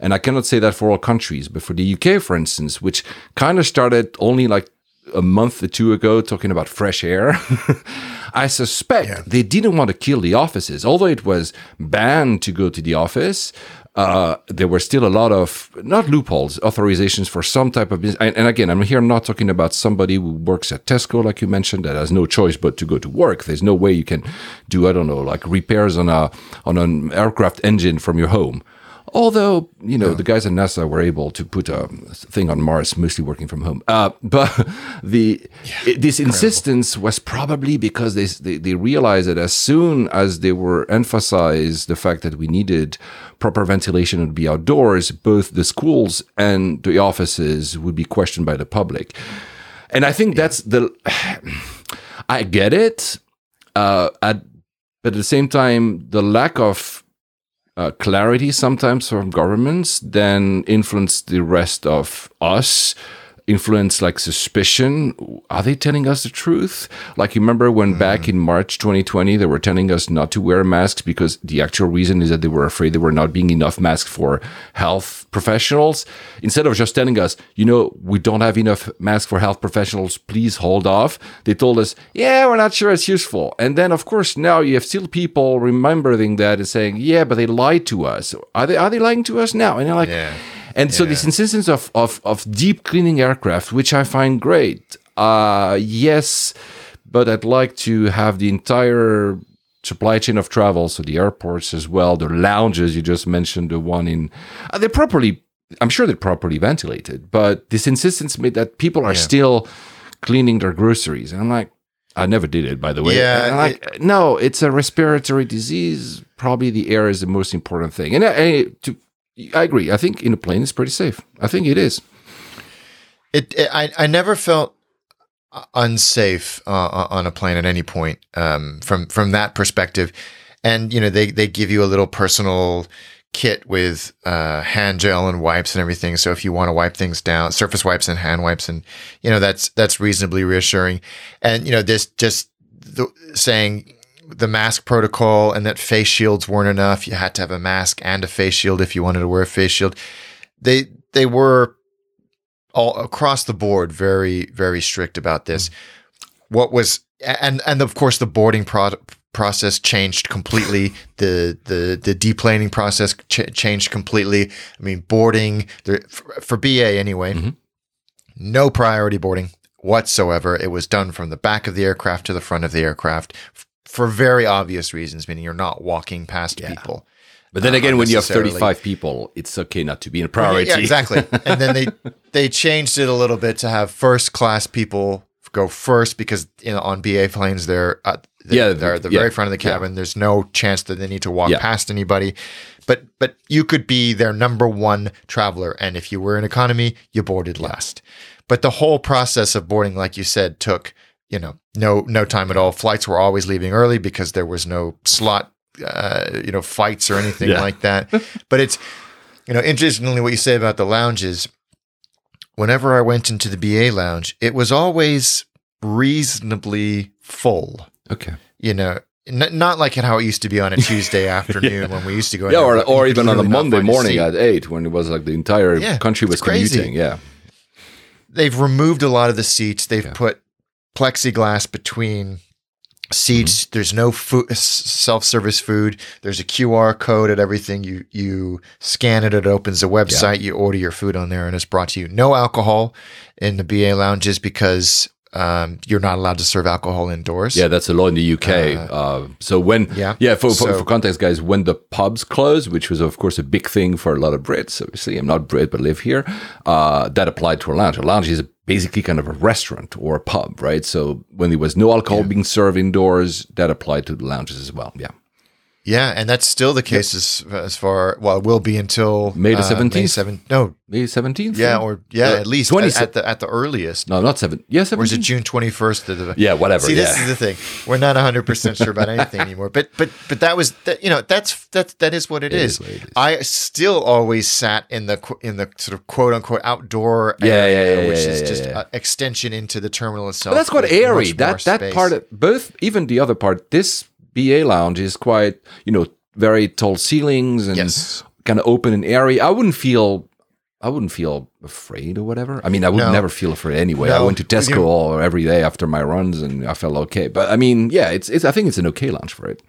and I cannot say that for all countries, but for the UK, for instance, which kind of started only like a month or two ago talking about fresh air, (laughs) I suspect they didn't want to kill the offices. Although it was banned to go to the office, uh, there were still a lot of not loopholes, authorizations for some type of business. And, and, again, I'm here not talking about somebody who works at Tesco, like you mentioned, that has no choice but to go to work. There's no way you can do I don't know like repairs on a on an aircraft engine from your home. Although you know the guys at NASA were able to put a thing on Mars, mostly working from home. Uh, (laughs) but the yeah, it, this incredible. insistence was probably because they, they they realized that as soon as they were emphasized the fact that we needed proper ventilation would be outdoors, both the schools and the offices would be questioned by the public. And I think yeah. that's the. (sighs) I get it, uh, at, but at the same time, the lack of uh, clarity sometimes from governments then influence the rest of us influence like suspicion. Are they telling us the truth? Like you remember when mm. back in march 2020 they were telling us not to wear masks because the actual reason is that they were afraid there were not being enough masks for health professionals. Instead of just telling us you know we don't have enough masks for health professionals please hold off they told us yeah we're not sure it's useful. And then of course now you have still people remembering that and saying yeah but they lied to us. Are they are they lying to us now? And they're like yeah and yeah. so this insistence of, of, of deep cleaning aircraft, which I find great, uh, yes, but I'd like to have the entire supply chain of travel, so the airports as well, the lounges you just mentioned, the one in, uh, they're properly, I'm sure they're properly ventilated, but this insistence made that people are yeah. still cleaning their groceries. And I'm like, I never did it, by the way. Yeah. Like, it, no, it's a respiratory disease. Probably the air is the most important thing. And I, I, to I agree. I think in a plane it's pretty safe. I think it is. It, it I I never felt unsafe uh, on a plane at any point um, from from that perspective. And you know they they give you a little personal kit with uh, hand gel and wipes and everything. So if you want to wipe things down, surface wipes and hand wipes, and you know that's that's reasonably reassuring. And you know this just the, saying the mask protocol and that face shields weren't enough. You had to have a mask and a face shield if you wanted to wear a face shield. They they were all across the board very very strict about this. What was and and of course the boarding pro- process changed completely. (laughs) the the the deplaning process ch- changed completely. I mean boarding for, for BA anyway. Mm-hmm. No priority boarding whatsoever. It was done from the back of the aircraft to the front of the aircraft for very obvious reasons, meaning you're not walking past yeah. people. But then uh, again, when you have 35 people, it's okay not to be in a priority. Yeah, exactly. (laughs) and then they they changed it a little bit to have first class people go first because you know, on BA planes they're at the, yeah they're at the yeah, very front of the cabin. Yeah. There's no chance that they need to walk past anybody. But but you could be their number one traveler, and if you were in economy, you boarded last. But the whole process of boarding, like you said, took you know, no no time at all. Flights were always leaving early because there was no slot, uh, you know, fights or anything yeah. like that. (laughs) but it's, you know, interestingly, what you say about the lounges. Whenever I went into the BA lounge, it was always reasonably full. Okay. You know, N- not like how it used to be on a (laughs) Tuesday afternoon yeah. when we used to go. Yeah, or, or even on a Monday morning at eight when it was like the entire yeah, country was commuting. Yeah, they've removed a lot of the seats. They've yeah. put plexiglass between seats. Mm-hmm. There's no food, self-service food. There's a QR code at everything. You you scan it, it opens a website. Yeah. You order your food on there, and it's brought to you. No alcohol in the BA lounges because um, you're not allowed to serve alcohol indoors. Yeah, that's a law in the UK. Uh, uh, so when, yeah, yeah for, so, for, context, guys, when the pubs closed, which was of course a big thing for a lot of Brits. Obviously, I'm not Brit, but live here. Uh, that applied to a lounge. A lounge is basically kind of a restaurant or a pub, right? So when there was no alcohol yeah. being served indoors, that applied to the lounges as well. Yeah. Yeah, and that's still the case yep. as, as far well, it will be until May the uh, seventeenth. Uh, seven, no, May seventeenth. Yeah, or yeah, uh, at least 20, at, at, the at the earliest. No, not seven. Yeah, 17th? Or is it June twenty first? Yeah, whatever. See, yeah. this is the thing. We're not hundred percent sure about anything (laughs) anymore. But but but that was that. You know, that's that that is what it, it is. Is what it is. I still always sat in the in the sort of quote unquote outdoor yeah, area, yeah, yeah, which yeah, is yeah, just yeah. extension into the terminal itself. But that's quite airy. That that space. part of both, even the other part. This BA lounge is quite you know very tall ceilings and yes. kind of open and airy. I wouldn't feel I wouldn't feel afraid or whatever. I mean, I would no. never feel afraid anyway. No. I went to Tesco all every day after my runs, and I felt okay. But I mean, yeah, it's it's. I think it's an okay launch for it.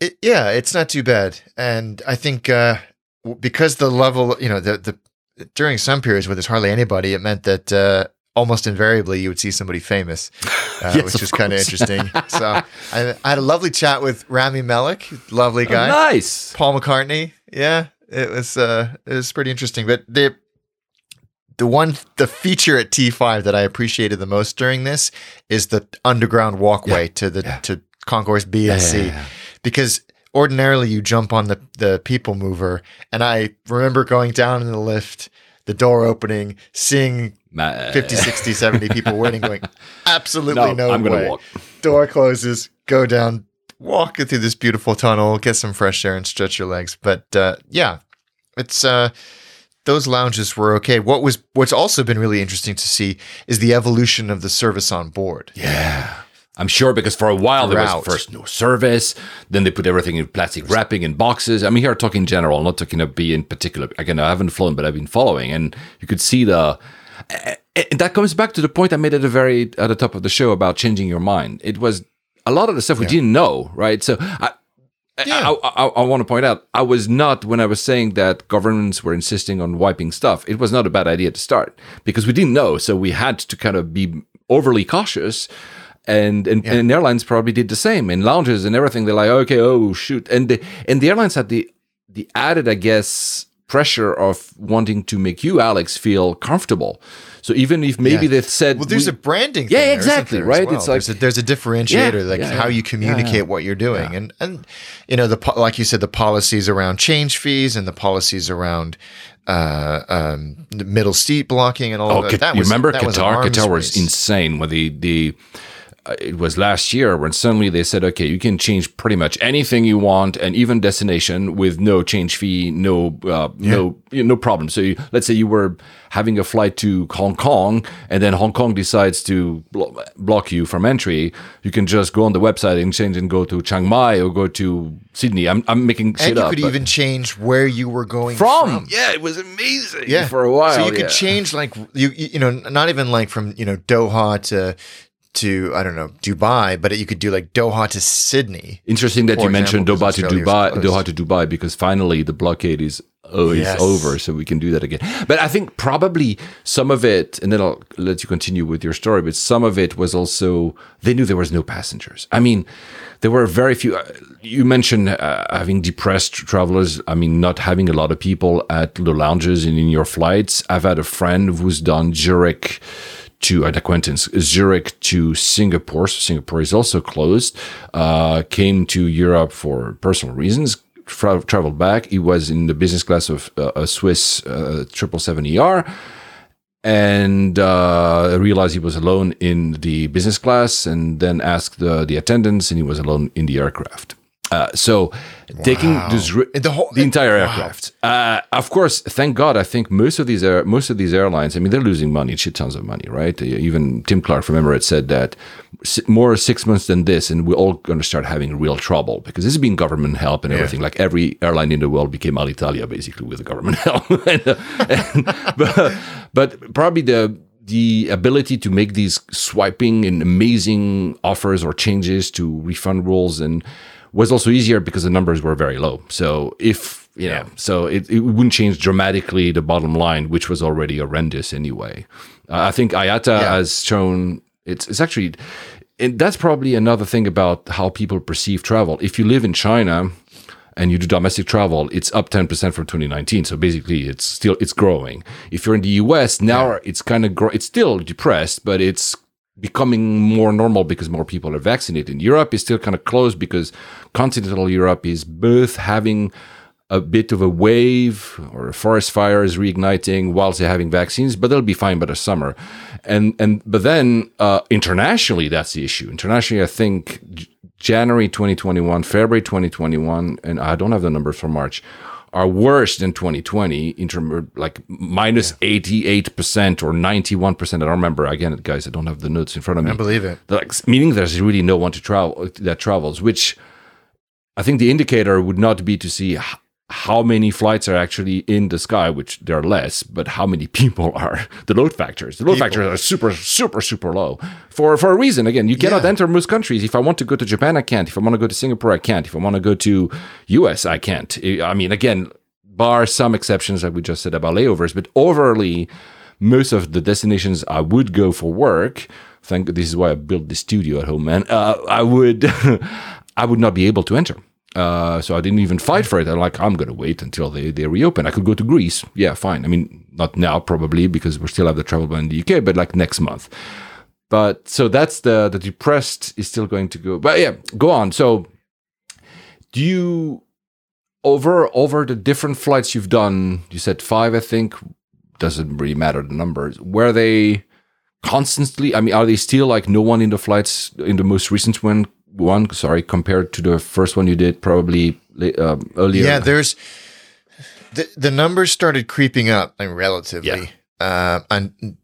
it yeah, it's not too bad, and I think uh, because the level, you know, the the during some periods where there's hardly anybody, it meant that uh, almost invariably you would see somebody famous, (laughs) uh, Yes, which is kind of interesting. (laughs) so I, I had a lovely chat with Rami Malek, lovely Oh, guy. nice. Paul McCartney. Yeah, it was uh, it was pretty interesting. But the the one the feature at T5 that I appreciated the most during this is the underground walkway to the yeah. to Concourse B and C yeah, yeah. because ordinarily you jump on the the people mover and I remember going down in the lift the door opening seeing Ma- 50 60 70 people waiting going (laughs) absolutely No, no, way walk. door closes, go down, walk through this beautiful tunnel, get some fresh air and stretch your legs. But uh, yeah, it's uh, those lounges were okay. What was what's also been really interesting to see is the evolution of the service on board. Yeah. I'm sure because for a while there was first no service, then they put everything in plastic wrapping in boxes. I mean, here I'm talking general, not talking about B in particular. Again, I haven't flown, but I've been following, and you could see the. And that comes back to the point I made at the very at the top of the show about changing your mind. It was a lot of the stuff we didn't know, right? So I, Yeah. I, I, I want to point out, I was not when I was saying that governments were insisting on wiping stuff. It was not a bad idea to start because we didn't know, so we had to kind of be overly cautious. And and, and airlines probably did the same in lounges and everything. They're like, okay, oh shoot, and the and the airlines had the the added, I guess, pressure of wanting to make you, Alex, feel comfortable. So even if maybe Yeah. they said, Well, there's we- a branding. Yeah, thing exactly, right? well? It's like- there's a, there's a differentiator, Yeah, like yeah, how you communicate what you're doing, and and you know the like you said, the policies around change fees and the policies around uh, um, the middle seat blocking and all Oh, of that. that was, remember that Qatar? arms Qatar was race. insane. When the the it was last year when suddenly they said, okay, you can change pretty much anything you want and even destination with no change fee, no uh, no you know, no problem. So you, let's say you were having a flight to Hong Kong and then Hong Kong decides to blo- block you from entry, you can just go on the website and change and go to Chiang Mai or go to Sydney. I'm I'm making shit and you up. could but- even change where you were going from. from. Yeah, it was amazing. yeah for a while. so you could yeah. change like you you you know not even like from you know doha to to i don't know dubai but you could do like doha to sydney Interesting that you mentioned Doha to Dubai, Doha to Dubai, because finally the blockade is oh, is Yes. over, so we can do that again. But I think probably some of it, and then I'll let you continue with your story. But some of it was also they knew there was no passengers. I mean, there were very few. uh, You mentioned uh, having depressed travelers. I mean, not having a lot of people at the lounges and in your flights. I've had a friend who's done Zurich to an acquaintance Zurich to Singapore. So Singapore is also closed. Uh, came to Europe for personal reasons. Tra- traveled back. He was in the business class of uh, a Swiss triple seven ER, and uh, realized he was alone in the business class, and then asked the the attendants, and he was alone in the aircraft. Uh, so taking this ri- The whole- the entire wow. aircraft. Uh, of course, thank God. I think most of these air, most of these airlines. I mean, they're losing money, shit tons of money, right? Even Tim Clark from Emirates said that s- more six months than this, and we're all going to start having real trouble because this has been government help and everything. Like every airline in the world became Alitalia basically with the government (laughs) help. and, uh, and- but, but probably the the ability to make these swiping and amazing offers or changes to refund rules and was also easier because the numbers were very low. So if you know, so it, it wouldn't change dramatically the bottom line, which was already horrendous anyway. Uh, I think IATA Yeah. has shown it's it's actually, and that's probably another thing about how people perceive travel. If you live in China and you do domestic travel, it's up 10% from 2019. So basically it's still, it's growing. If you're in the US now, it's kind of, grow, it's still depressed, but it's becoming more normal because more people are vaccinated. Europe is still kind of closed because continental Europe is both having a bit of a wave or a forest fire is reigniting whilst they're having vaccines, but they'll be fine by the summer. And and but then uh, internationally, that's the issue. Internationally, I think January 2021, February 2021, and I don't have the numbers for March, are worse than 2020 in terms of like minus 88% or 91%. I don't remember. Again, guys, I don't have the notes in front of me. i believe it Like, meaning there's really no one to travel that travels, which I think the indicator would not be to see how many flights are actually in the sky, which there are less, but how many (laughs) people are the load factors. The load People. factors are super, super, super low for for a reason. Again, you cannot Yeah. enter most countries. If I want to go to Japan, I can't. If I want to go to Singapore, I can't. If I want to go to US, I can't. I mean, again, bar some exceptions like we just said about layovers, but overly, most of the destinations I would go for work. Thank this is why I built the studio at home, man. Uh, I would, (laughs) I would not be able to enter. Uh, so I didn't even fight for it. I'm like, I'm gonna wait until they, they reopen. I could go to Greece. Yeah, fine. I mean, not now probably because we still have the travel ban in the UK, but like next month. But so that's the the depressed is still going to go. But yeah, go on. So do you over over the different flights you've done? You said five, I think. Doesn't really matter the numbers. Were they constantly? I mean, are they still like no one in the flights in the most recent one? One, sorry, compared to the first one you did probably um, earlier. Yeah, there's the the numbers started creeping up, like, relatively, uh, and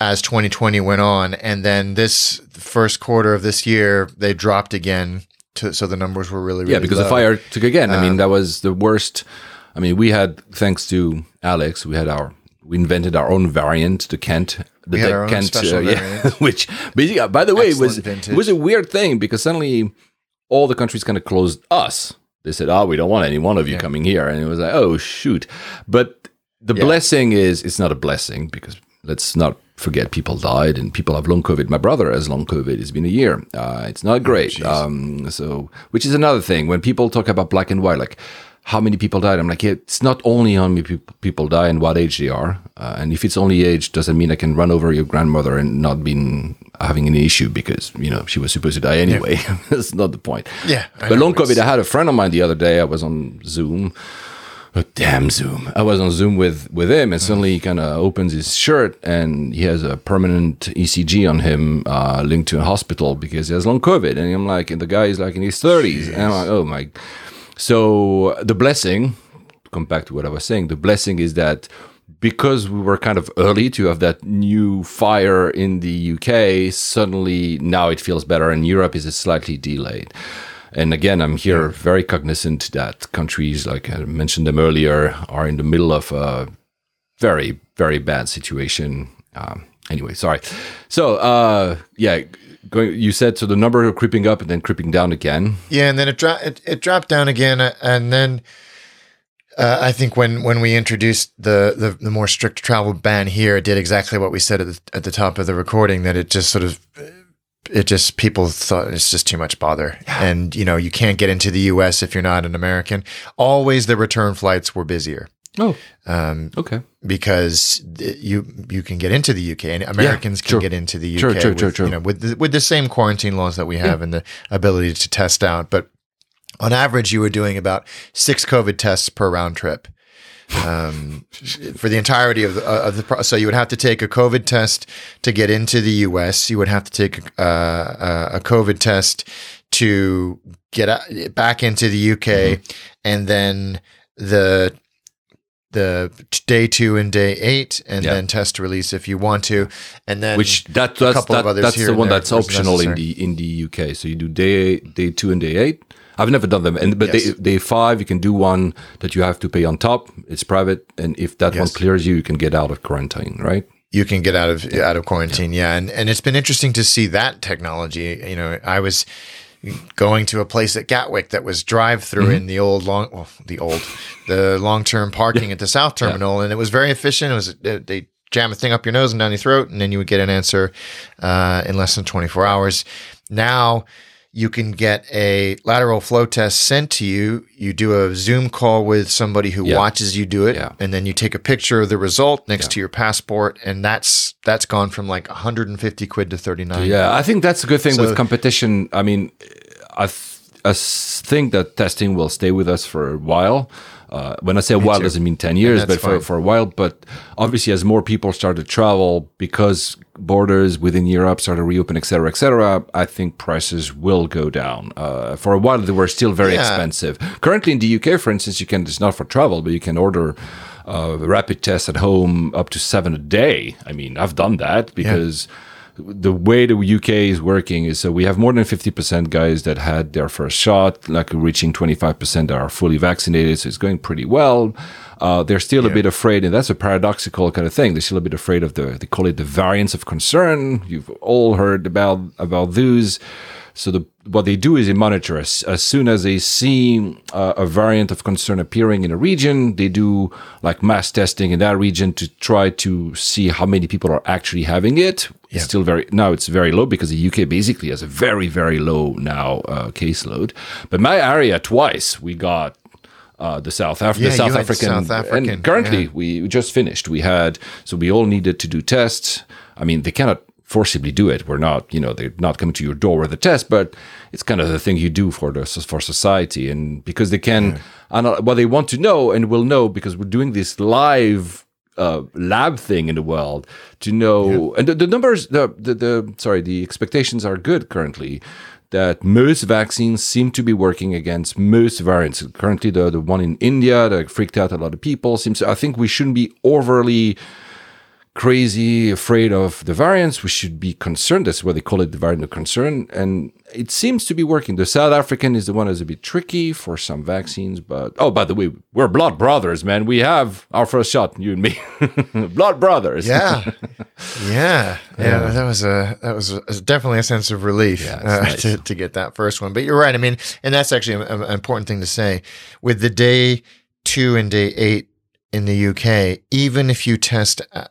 as 2020 went on, and then this first quarter of this year they dropped again. To, so the numbers were really, really yeah because low. the fire took again. I mean Um, that was the worst. I mean we had thanks to Alex, we had our we invented our own variant, the Kent. The We had Deck our own Kent, special yeah, (laughs) which basically, uh, by the way, it was vintage. was a weird thing because suddenly all the countries kind of closed us. They said, "Oh, we don't want any one of you coming here," and it was like, "Oh, shoot!" But the Yeah. blessing is it's not a blessing because let's not forget people died and people have long COVID. My brother has long COVID. It's been a year. Uh, it's not great. jeez. um, so, which is another thing when people talk about black and white, like how many people died. I'm like, it's not only how many peop- people die and what age they are, uh, and if it's only age, doesn't mean I can run over your grandmother and not been having any issue because you know she was supposed to die anyway. (laughs) That's not the point. Yeah, I but long COVID. I had a friend of mine the other day. I was on Zoom. Oh, damn Zoom. I was on Zoom with with him, and suddenly he kind of opens his shirt, and he has a permanent ECG on him, uh, linked to a hospital because he has long COVID. And I'm like, and the guy is like in his 30s, and I'm like, oh my. So the blessing, come back to what I was saying, the blessing is that because we were kind of early to have that new fire in the UK, suddenly now it feels better, and Europe is slightly delayed. And again, I'm here very cognizant that countries, like I mentioned them earlier, are in the middle of a very, very bad situation. Um, anyway, sorry. So, uh, yeah, going. You said so. The number are creeping up and then creeping down again. Yeah, and then it, dro- it it dropped down again, uh, and then uh, I think when when we introduced the, the the more strict travel ban here, it did exactly what we said at the at the top of the recording. That it just sort of it just people thought it's just too much bother, and you know you can't get into the U.S. if you're not an American. Always the return flights were busier Oh, um, okay. because you you can get into the UK and Americans can sure. get into the UK Sure, sure, with, you know with the, with the same quarantine laws that we have and the ability to test out. But on average, you were doing about six COVID tests per round trip. Um, for the entirety of the, uh, of the pro- so you would have to take a COVID test to get into the US. You would have to take uh, a, a COVID test to get back into the UK, Mm-hmm. and then the the day two and day eight, and Yeah. then test release if you want to, and then Which that, a that's couple of that, others that's here the one that's optional in the in the UK. So you do day day two and day eight. I've never done them, and but Yes. day, day five you can do one that you have to pay on top. It's private, and if that one Yes. clears you, you can get out of quarantine. Right? you can get out of out of quarantine. Yeah. and and it's been interesting to see that technology. You know, I was going to a place at Gatwick that was drive through Mm-hmm. in the old long, well, the old, the long term parking at the south terminal, and it was very efficient. It was they jam a thing up your nose and down your throat, and then you would get an answer uh, in less than twenty four hours. Now. You can get a lateral flow test sent to you. You do a Zoom call with somebody who Yeah. watches you do it, Yeah. and then you take a picture of the result next to your passport, and that's that's gone from like 150 quid to 39. Yeah, I think that's a good thing So- with competition. I mean, I, th- I think that testing will stay with us for a while. Uh, when I say a while, too. doesn't mean 10 years, but for, fine. for a while. But obviously, as more people start to travel because borders within Europe start to reopen, et cetera, et cetera, I think prices will go down. Uh, for a while, they were still very Yeah. expensive. Currently in the UK, for instance, you can, it's not for travel, but you can order uh, rapid tests at home up to seven a day. I mean, I've done that because the way the UK is working is so we have more than 50% guys that had their first shot, like reaching 25% that are fully vaccinated. So it's going pretty well. Uh, they're still a bit afraid, and that's a paradoxical kind of thing. They're still a bit afraid of the, they call it the variants of concern. You've all heard about, about those. So the what they do is they monitor as, as soon as they see uh, a variant of concern appearing in a region, they do like mass testing in that region to try to see how many people are actually having it. It's still very now it's very low because the UK basically has a very very low now uh, caseload. But my area twice we got uh, the South, Af- Yeah, the South African, South African, and currently yeah. we just finished. We had so we all needed to do tests. I mean, they cannot forcibly do it. We're not, you know, they're not coming to your door with a test, but it's kind of the thing you do for the for society, and because they can, and what they want to know and will know because we're doing this live uh, lab thing in the world to know, and the, the numbers, the, the the sorry, the expectations are good currently. That most vaccines seem to be working against most variants. Currently, the the one in India that freaked out a lot of people seems. I think we shouldn't be overly crazy, afraid of the variants. We should be concerned. That's why they call it the variant of concern. And it seems to be working. The South African is the one that's a bit tricky for some vaccines. But oh, by the way, we're blood brothers, man. We have our first shot, you and me, (laughs) blood brothers. (laughs) Yeah, yeah, yeah. That was a that was a, definitely a sense of relief Yeah, uh, nice. to to get that first one. But you're right. I mean, and that's actually an important thing to say. With the day two and day eight in the UK, even if you test uh,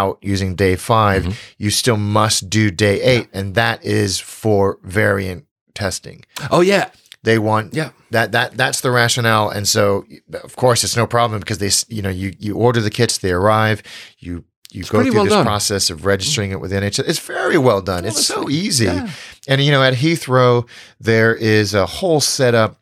out using day 5 Mm-hmm. you still must do day eight, and that is for variant testing. Oh yeah. They want Yeah. that that that's the rationale, and so of course it's no problem because they you know you you order the kits, they arrive, you you go through well this done. process of registering it with NHS. It's very well done. it's so easy, yeah. and you know at Heathrow there is a whole setup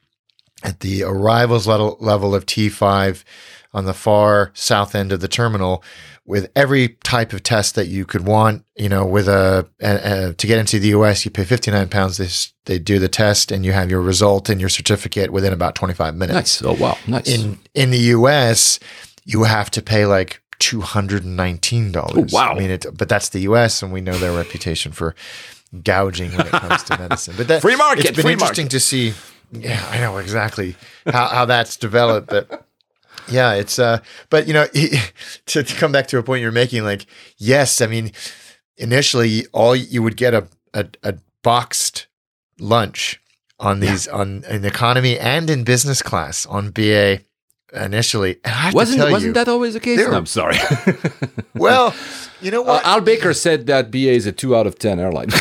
at the arrivals level level of T five on the far south end of the terminal with every type of test that you could want. You know, with a, a, a to get into the US, you pay fifty nine pounds. They they do the test, and you have your result and your certificate within about twenty five minutes. Nice. Oh wow. Nice. In in the US, you have to pay like two hundred and nineteen dollars. Oh, wow. I mean, it, but that's the US, and we know their reputation for gouging when it comes to medicine. But that Free market, It's been interesting to see. Yeah, I know exactly how, how that's developed, but yeah, it's uh, but you know, (laughs) to, to come back to a point you're making, like, yes, I mean, initially, all you would get a a, a boxed lunch on these on in economy and in business class on BA initially. And I have wasn't to tell wasn't you, that always the case? No, I'm sorry. (laughs) well, you know Uh, what? Al Baker said that BA is a two out of ten airline. (laughs)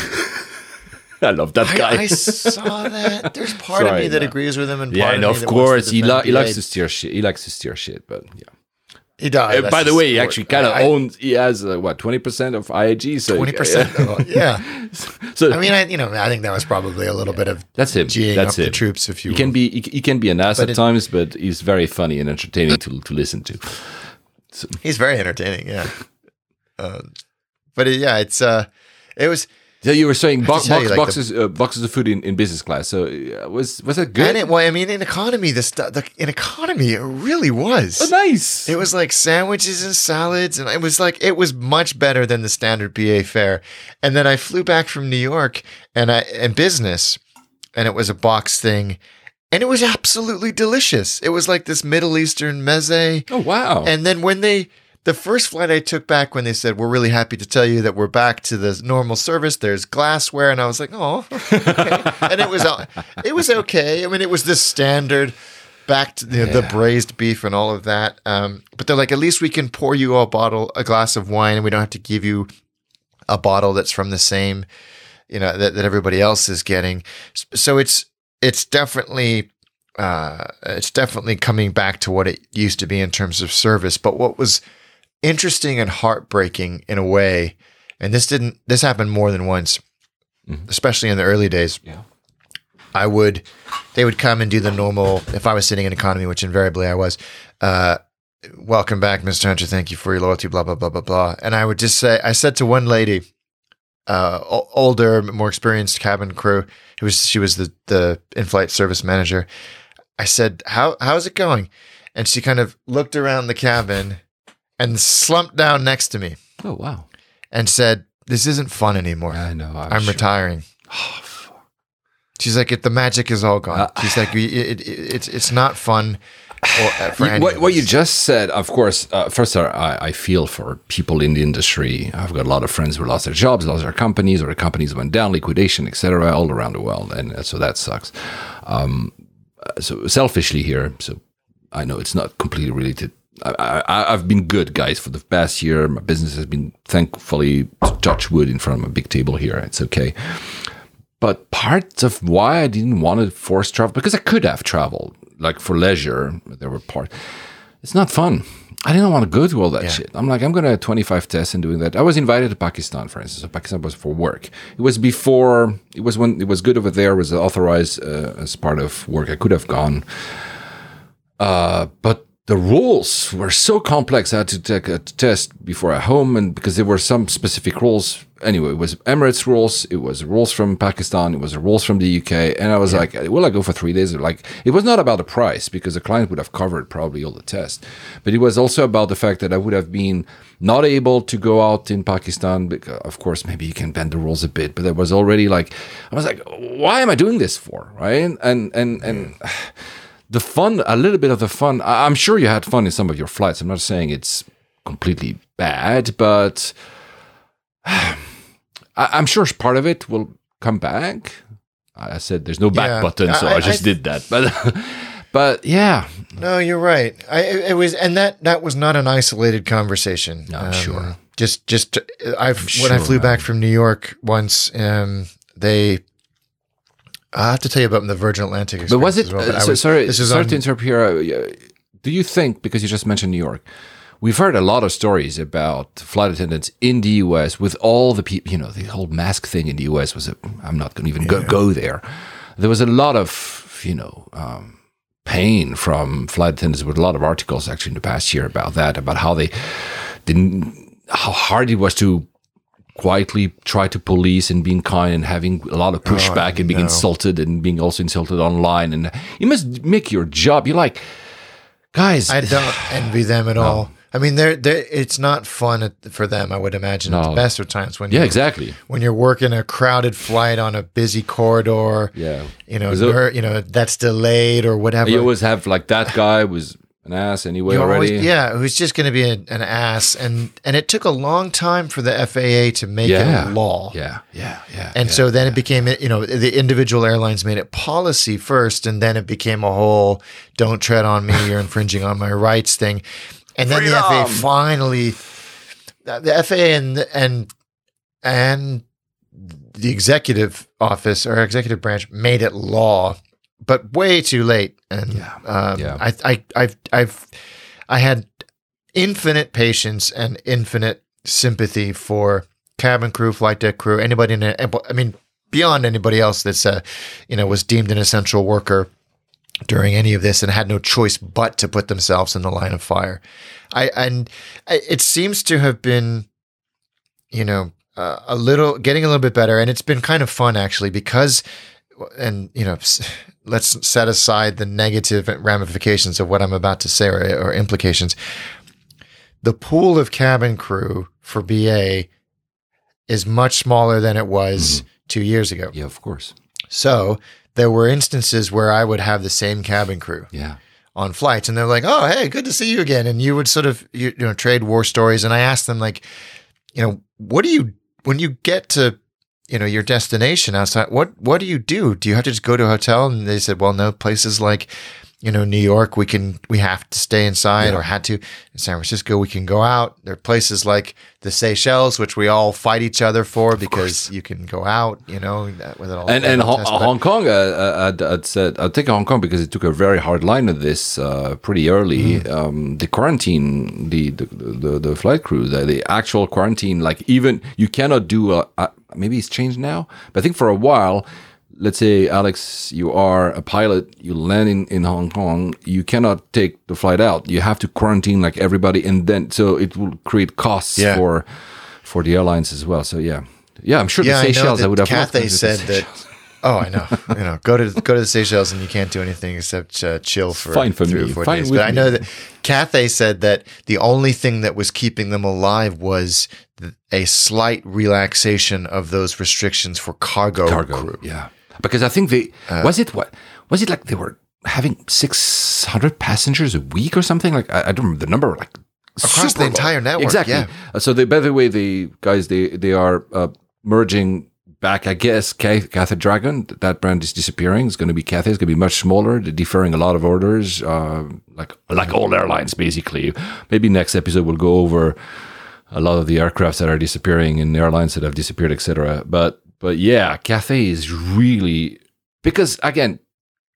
(laughs) I love that guy. I, I saw that. There's part of me that no. agrees with him, and yeah, and of, of me that wants course he, defend he likes to steer shit. He likes to steer shit, but yeah. He does. Uh, by the way, he actually kind of owns. He has uh, what twenty percent of IAG. So Twenty percent. (laughs) Yeah. So I mean, I, you know, I think that was probably a little bit of that's him. That's up the him. troops, if you He will. can be he, he can be an ass But at it- times, but he's very funny and entertaining to to listen to. He's very entertaining. Yeah. Um, but it, yeah, it's uh, it was, So you were saying bo- box, you, like, the- boxes uh, boxes of food in, in business class. So uh, was was that good? and it, well, I mean, in economy, the stuff, in economy, it really was. oh, nice. It was like sandwiches and salads, and it was like it was much better than the standard BA fare. And then I flew back from New York and I and business, and it was a box thing, and it was absolutely delicious. It was like this Middle Eastern meze. oh wow. And then when they, the first flight I took back, when they said, "We're really happy to tell you that we're back to the normal service," there's glassware, and I was like, "Oh," (laughs) okay. and it was, it was okay. I mean, it was the standard, back to the, the braised beef and all of that. Um, but they're like, at least we can pour you a bottle, a glass of wine, and we don't have to give you a bottle that's from the same, you know, that, that everybody else is getting. So it's it's definitely uh, it's definitely coming back to what it used to be in terms of service. But what was interesting and heartbreaking in a way, and this didn't this happened more than once, Mhm. especially in the early days. Yeah. I would they would come and do the normal if I was sitting in economy, which invariably I was. Uh, welcome back, Mr. Hunter. Thank you for your loyalty. Blah blah blah blah blah. And I would just say, I said to one lady, uh, older, more experienced cabin crew, who was she was the the in flight service manager. I said, "How how's it going?" And she kind of looked around the cabin and slumped down next to me oh wow. and said, "This isn't fun anymore. I know. I'm, I'm sure. retiring." Oh, fuck. She's like, "If the magic is all gone." Uh, She's like, "We- it, it, "It's it's not fun." or, uh, for any what, of what you just said, of course, uh, first, uh, I, I feel for people in the industry. I've got a lot of friends who lost their jobs, lost their companies, or the companies went down, liquidation, etc., all around the world, and uh, so that sucks. Um, uh, so selfishly here, so I know it's not completely related. I, I, I've been good, guys, for the past year. My business has been, thankfully, touch wood in front of a big table here. It's okay. But part of why I didn't want to force travel, because I could have traveled, like for leisure, there were parts. It's not fun. I didn't want to go through all that shit. I'm like, I'm going to 25 tests and doing that. I was invited to Pakistan, for instance. So Pakistan was for work. It was before, it was when it was good over there, was authorized uh, as part of work. I could have gone. Uh, but the rules were so complex. I had to take a test before I home, and because there were some specific rules. Anyway, it was Emirates rules. It was rules from Pakistan. It was rules from the UK. And I was like, "Will I go for three days?" Like, it was not about the price because the client would have covered probably all the tests, but it was also about the fact that I would have been not able to go out in Pakistan. Because, of course, maybe you can bend the rules a bit, but there was already like, I was like, "Why am I doing this for?" Right? And and and (sighs) the fun, a little bit of the fun. I- I'm sure you had fun in some of your flights. I'm not saying it's completely bad, but (sighs) I- I'm sure part of it will come back. I I said there's no back Yeah. button, so I- I, I- just I- did that. But (laughs) but yeah, No, you're right. I it it was, and that that was not an isolated conversation. No, I'm sure. Just just I've when I sure, flew back from New York once, um, they. I have to tell you about the Virgin Atlantic. but was experience it? well, but uh, so, was- sorry, sorry on, to interrupt here. Uh, Do you think because you just mentioned New York? We've heard a lot of stories about flight attendants in the U.S. with all the people, you know, the whole mask thing in the U.S. was. A, I'm not going to even go, go there. There was a lot of, you know, um, pain from flight attendants with a lot of articles actually in the past year about that, about how they didn't, how hard it was to quietly try to police and being kind and having a lot of oh, pushback and being no. insulted and being also insulted online. And you must make your job. You're like, guys, I don't envy them at (sighs) all. I mean, they're, they're it's not fun for them. I would imagine at the best of times when yeah, you're, exactly. when you're working a crowded flight on a busy corridor. Yeah. you know, it- you know that's delayed or whatever. You always have like that guy was an ass anyway You already. always- yeah, who's just going to be an, an ass, and and it took a long time for the FAA to make Yeah. it a law. yeah, yeah, yeah. And yeah. so then it became, you know, the individual airlines made it policy first, and then it became a whole "don't tread on me, you're infringing on my rights" thing. And then the FAA finally, uh, the FAA and and and the executive office or executive branch made it law, but way too late. And Yeah. um, Yeah. I, I, I've, I've, I had infinite patience and infinite sympathy for cabin crew, flight deck crew, anybody in it. I mean, beyond anybody else that's, uh, you know, was deemed an essential worker during any of this and had no choice but to put themselves in the line of fire. I and it seems to have been, you know, uh, a little getting a little bit better, and it's been kind of fun actually because, and you know, let's set aside the negative ramifications of what I'm about to say or, or implications. The pool of cabin crew for BA is much smaller than it was mm-hmm. two years ago. yeah, of course. So there were instances where I would have the same cabin crew Yeah, on flights, and they're like, "Oh, hey, good to see you again." And you would sort of you, you know trade war stories, and I asked them like, you know, what do you when you get to you know your destination outside? What what do you do? Do you have to just go to a hotel? And they said, well, no, places like you know New York, we can we have to stay inside or had to. In San Francisco, we can go out. There are places like the Seychelles, which we all fight each other for because you can go out. You know, with it all and and Hong, Kong, uh, uh, I'd, I'd said I'd take Hong Kong because it took a very hard line of this uh, pretty early. Mm-hmm. Um, the quarantine, the the, the the flight crew, the, the actual quarantine, like even you cannot do a, a maybe it's changed now, but I think for a while. Let's say, Alex, you are a pilot, you land in, in Hong Kong, you cannot take the flight out. You have to quarantine like everybody, and then so it will create costs Yeah. for for the airlines as well. So yeah, yeah, I'm sure yeah, the Seychelles, I, that would have Cathay said that. Oh, I know. You know, go to go to the Seychelles and you can't do anything except uh, chill for Fine for three me. or four Fine days. But I know that Cathay said that the only thing that was keeping them alive was a slight relaxation of those restrictions for cargo, cargo. crew. Yeah, because I think they was it what was it like they were having 600 passengers a week or something. Like I, I don't remember the number. Like Across the entire network, Exactly. yeah. Uh, So they, by the way, the guys they they are uh, merging back. I guess Ca- Cathay Dragon. That brand is disappearing. It's going to be Cathay. It's going to be much smaller. They're deferring a lot of orders. Uh, like like all airlines, basically. Maybe next episode we'll go over a lot of the aircrafts that are disappearing and airlines that have disappeared, etc. But but yeah, Cathay is really because again,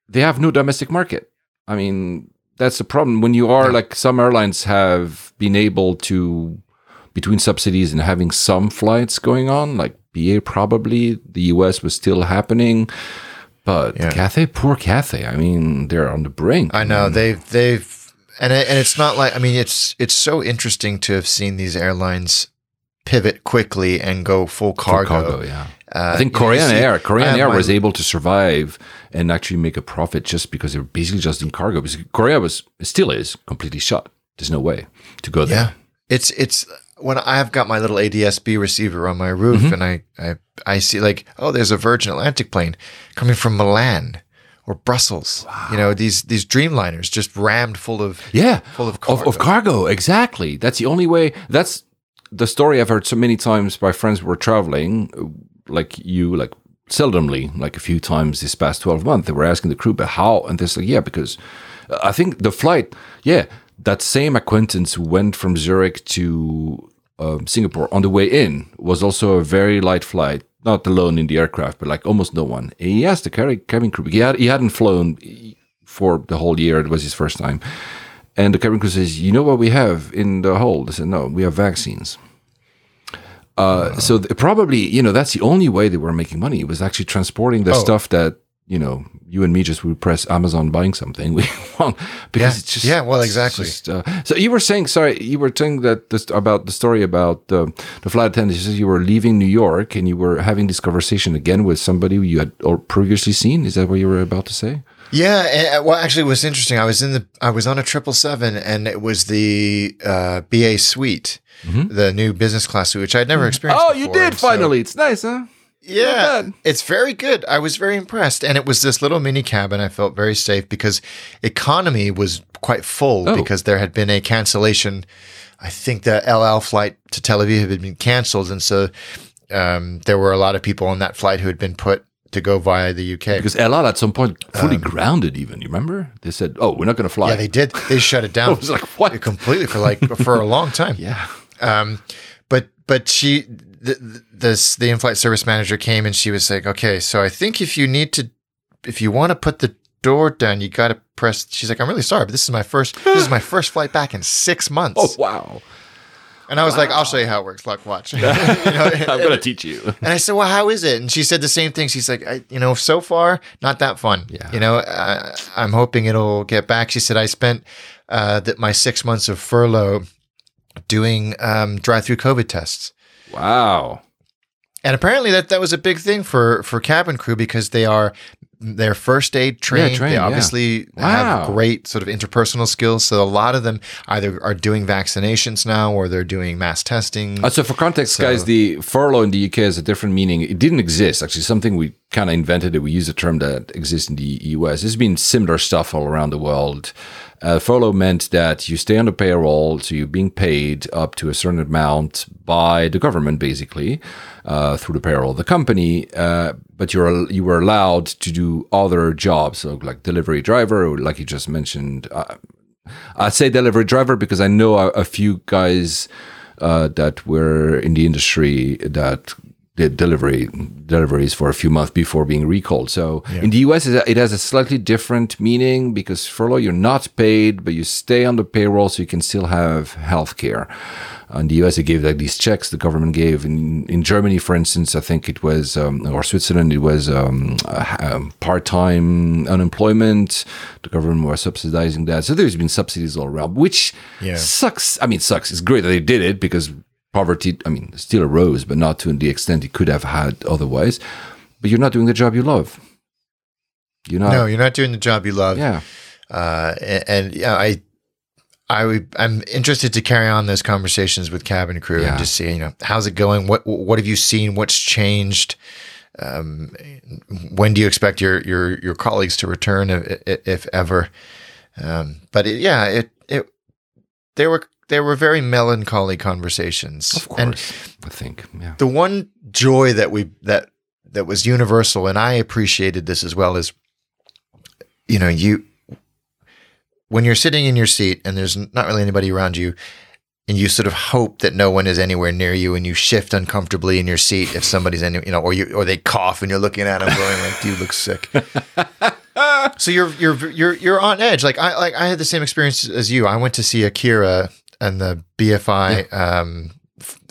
they have no domestic market. I mean, that's the problem. When you are like some airlines have been able to between subsidies and having some flights going on, like BA probably the US was still happening. But Yeah. Cathay, poor Cathay. I mean, they're on the brink. I know mm. they've they've and it, and it's not like I mean it's it's so interesting to have seen these airlines pivot quickly and go full cargo. cargo, yeah. Uh, I think you know, you Korean see- Air, Korean Air was able to survive and actually make a profit just because they were basically just in cargo. Because Korea was, still is completely shut. There's no way to go there. Yeah, it's it's when I've got my little ADSB receiver on my roof, Mm-hmm. and I, I I see like oh, there's a Virgin Atlantic plane coming from Milan or Brussels. You know these these Dreamliners just rammed full of Yeah, full of of, of cargo. Exactly. That's the only way. That's the story I've heard so many times by friends who were traveling, like you, like seldomly, like a few times this past twelve months. They were asking the crew, but how? And they're like, yeah, because uh, I think the flight, yeah, that same acquaintance who went from Zurich to um, Singapore on the way in was also a very light flight. Not alone in the aircraft, but like almost no one. He asked the cabin crew. He had he hadn't flown for the whole year. It was his first time. And the cabin crew says, "You know what we have in the hold?" They said, "No, we have vaccines." Uh, so th- probably, you know, that's the only way they were making money. It was actually transporting the Oh. stuff that you know you and me just would press Amazon buying something (laughs) we want because Yeah. it's just Yeah, well, exactly. just, uh, so you were saying, sorry, you were saying that this, about the story about uh, the flight attendant. You said you were leaving New York and you were having this conversation again with somebody you had or previously seen. Is that what you were about to say? Yeah, and, well, actually, it was interesting. I was in the I was on a triple seven, and it was the uh, BA suite, the new business class suite, which I'd never experienced. Mm-hmm. Oh, you before. did So- finally. it's nice, huh? Yeah, it's very good. I was very impressed, and it was this little mini cabin. I felt very safe because economy was quite full Oh. because there had been a cancellation. I think the El Al flight to Tel Aviv had been canceled, and so um, there were a lot of people on that flight who had been put to go via the UK. Because El Al at some point fully grounded. Even you remember they said, "Oh, we're not going to fly." Um, yeah, they did. They shut it (laughs) down. I was like, "What?" Completely for like for a long time. (laughs) yeah. Um, but but she the, the this the in-flight service manager came and she was like, okay, so I think if you need to, if you want to put the door down, you got to press. She's like, I'm really sorry, but this is my first this is my first flight back in six months. (laughs) Oh wow! And I was like, I'll show you how it works. Look, watch. (laughs) You (laughs) know, I'm going to teach you. and I said, well, how is it? And she said the same thing. She's like, I, you know, so far not that fun. Yeah. You know, uh, I'm hoping it'll get back. She said, I spent uh, that my six months of furlough doing um, drive-through COVID tests. Wow. And apparently that that was a big thing for for cabin crew because they are they're first aid trained. trained, they yeah. obviously Wow. have great sort of interpersonal skills. So a lot of them either are doing vaccinations now or they're doing mass testing. Uh, so for context, So- guys, the furlough in the UK has a different meaning. It didn't exist actually. Something we kind of invented it. We use a term that exists in the US. There's been similar stuff all around the world. Uh, furlough meant that you stay on the payroll, so you're being paid up to a certain amount by the government, basically, uh, through the payroll of the company. Uh, but you're you were allowed to do other jobs, so like delivery driver, or like you just mentioned. Uh, I say delivery driver because I know a, a few guys uh, that were in the industry that did delivery deliveries for a few months before being recalled. So in the US, it has a slightly different meaning because furlough you're not paid, but you stay on the payroll, so you can still have health care. In the US, they gave like these checks the government gave. In in Germany, for instance, I think it was um, or Switzerland, it was um, uh, um, part time unemployment. The government was subsidizing that. So there's been subsidies all around, which Yeah. sucks. I mean, sucks. It's great that they did it because poverty, I mean, still arose, but not to the extent it could have had otherwise. But you're not doing the job you love. You're not. no, you're not doing the job you love. Yeah. Uh, and, and yeah, I, I would, I'm interested to carry on those conversations with cabin crew Yeah. and just see, you know, how's it going? What, what have you seen? What's changed? um, when do you expect your your your colleagues to return, if, if ever? Um, but it, yeah, it it there were they were very melancholy conversations. Of course, and I think. Yeah. The one joy that we that that was universal, and I appreciated this as well, is you know you when you're sitting in your seat and there's not really anybody around you and you sort of hope that no one is anywhere near you and you shift uncomfortably in your seat if somebody's in you know or you or they cough and you're looking at them going like you look sick (laughs) so you're you're you're you're on edge like i like i had the same experience as you i went to see akira and the bfi yeah. um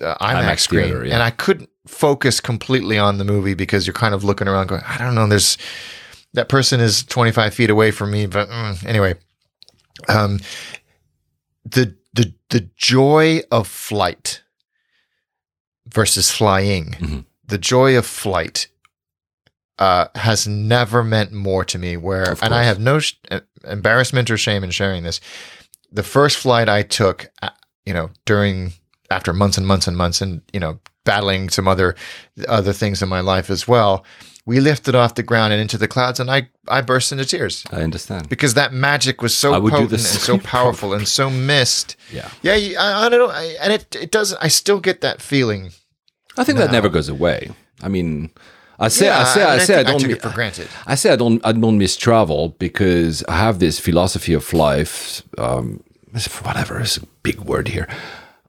uh, IMAX, IMAX screen theater, yeah. and i couldn't focus completely on the movie because you're kind of looking around going i don't know there's that person is 25 feet away from me but mm, anyway um the the the joy of flight versus flying, mm-hmm. the joy of flight uh, has never meant more to me. Where and I have no sh- uh, embarrassment or shame in sharing this. The first flight I took, uh, you know, during after months and months and months, and you know, battling some other other things in my life as well we lifted off the ground and into the clouds, and I, I burst into tears. I understand because that magic was so potent and so powerful and so missed. Yeah, yeah. I, I don't know, I, and it it doesn't. I still get that feeling. I think now. that never goes away. I mean, I say, yeah, I say, I, I say, I, don't. I took it for granted. I say I don't. I don't miss travel because I have this philosophy of life. Um, whatever is a big word here.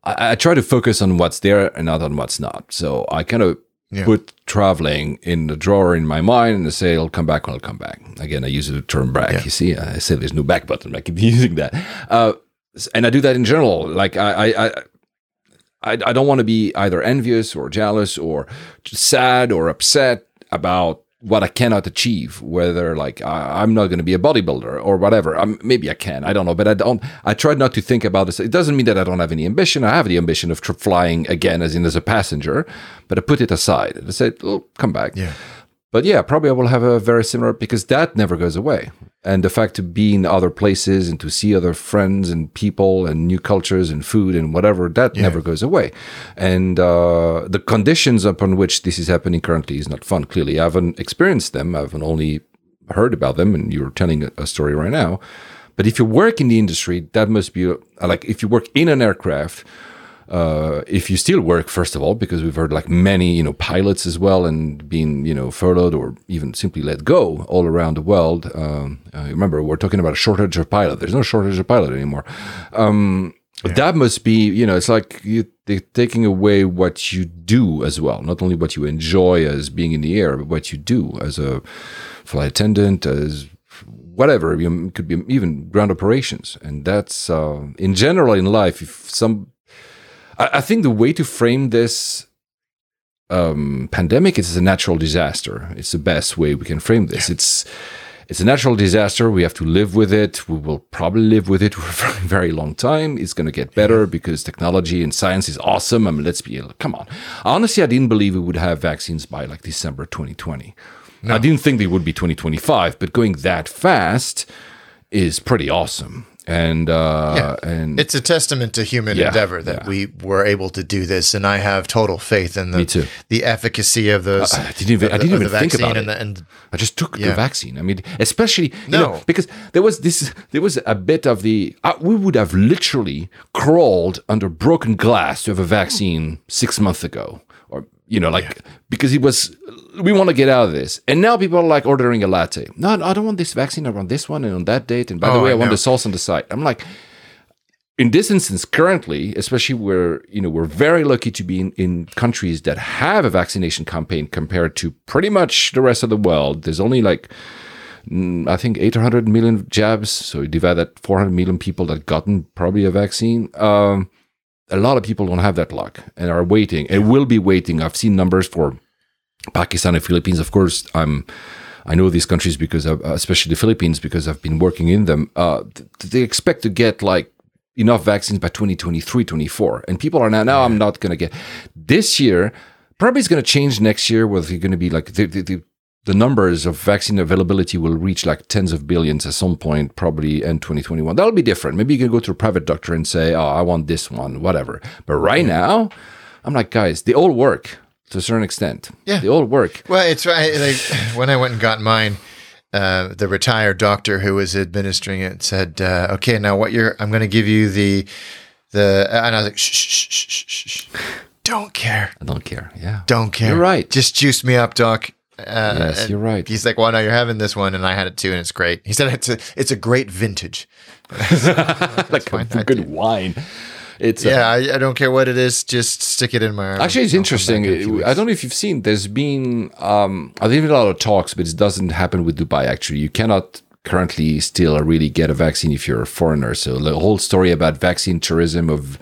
I, I try to focus on what's there and not on what's not. So I kind of yeah. put traveling in the drawer in my mind and say it'll come back when it'll come back. Again, I use the term back. Yeah. You see, I said there's no back button. I keep (laughs) using that, uh, and I do that in general. Like I, I, I I, don't want to be either envious or jealous or sad or upset about what I cannot achieve, whether like I, am not going to be a bodybuilder or whatever. Um, maybe I can, I don't know, but I don't. I try not to think about this. It doesn't mean that I don't have any ambition. I have the ambition of tr- flying again, as in as a passenger, but I put it aside and I said, "Oh, come back." Yeah. But yeah, probably I will have a very similar because that never goes away. And the fact to be in other places and to see other friends and people and new cultures and food and whatever, that yeah. never goes away. And uh, the conditions upon which this is happening currently is not fun. Clearly, I haven't experienced them. i haven't only heard about them, and you're telling a story right now. But if you work in the industry, that must be like if you work in an aircraft uh, if you still work, first of all, because we've heard like many, you know, pilots as well and being, you know, furloughed or even simply let go all around the world. Um, uh, remember, we're talking about a shortage of pilot. There's no shortage of pilot anymore. Um, yeah. That must be, you know, it's like you, they're taking away what you do as well, not only what you enjoy as being in the air, but what you do as a flight attendant, as whatever. You could be even ground operations, and that's uh, in general in life. If some I, I think the way to frame this um, pandemic is a natural disaster. It's the best way we can frame this. Yeah. It's it's a natural disaster. We have to live with it. We will probably live with it (laughs) for a very, very long time. It's going to get better because technology and science is awesome. I mean, let's be, come on. Honestly, I didn't believe we would have vaccines by like December 2020. No. I didn't think they would be 2025, but going that fast is pretty awesome and uh yeah. and it's a testament to human yeah, endeavor that yeah. we were able to do this and i have total faith in the the efficacy of those i, I didn't even, the, I didn't even think about and it the, and i just took the vaccine i mean especially no. Know, because there was this there was a bit of the uh, we would have literally crawled under broken glass to have a vaccine six months ago or you know like because it was we want to get out of this. And now people are like ordering a latte. No, I don't want this vaccine. I want this one and on that date. And by oh, the way, I, I want the sauce on the side. I'm like, in this instance, currently, especially where you know we're very lucky to be in, in countries that have a vaccination campaign compared to pretty much the rest of the world. There's only like mm, I think 800 million jabs. So you divide that 400 million people that gotten probably a vaccine. Um, a lot of people don't have that luck and are waiting and will be waiting. I've seen numbers for Pakistan and Philippines. Of course, I'm. I know these countries because, of, especially the Philippines, because I've been working in them. Uh, they expect to get like enough vaccines by 2023, 24, and people are now. Now I'm not going to get this year. Probably it's going to change next year. Whether you're going to be like the, the, the the numbers of vaccine availability will reach like tens of billions at some point, probably in 2021. That'll be different. Maybe you can go to a private doctor and say, "Oh, I want this one," whatever. But right now, I'm like, guys, they all work to a certain extent. Yeah. they all work. Well, it's right. Like (sighs) when I went and got mine, uh, the retired doctor who was administering it said, uh, "Okay, now what you're, I'm going to give you the, the," and I was like, "Shh, shh, shh, shh, shh, don't care, I don't care. Yeah, don't care. You're right. Just juice me up, doc." Uh, Yes, you're right. He's like, "Well, no, you're having this one, and I had it too, and it's great." He said, "It's a, it's a great vintage." (laughs) (laughs) like fine. a good wine. It's uh, Yeah, I, I don't care what it is. Just stick it in my arm. Actually, it's I'll interesting. back in a few I don't know if you've seen. There's been um, I think a lot of talks, but it doesn't happen with Dubai. Actually, you cannot currently still really get a vaccine if you're a foreigner. So the whole story about vaccine tourism of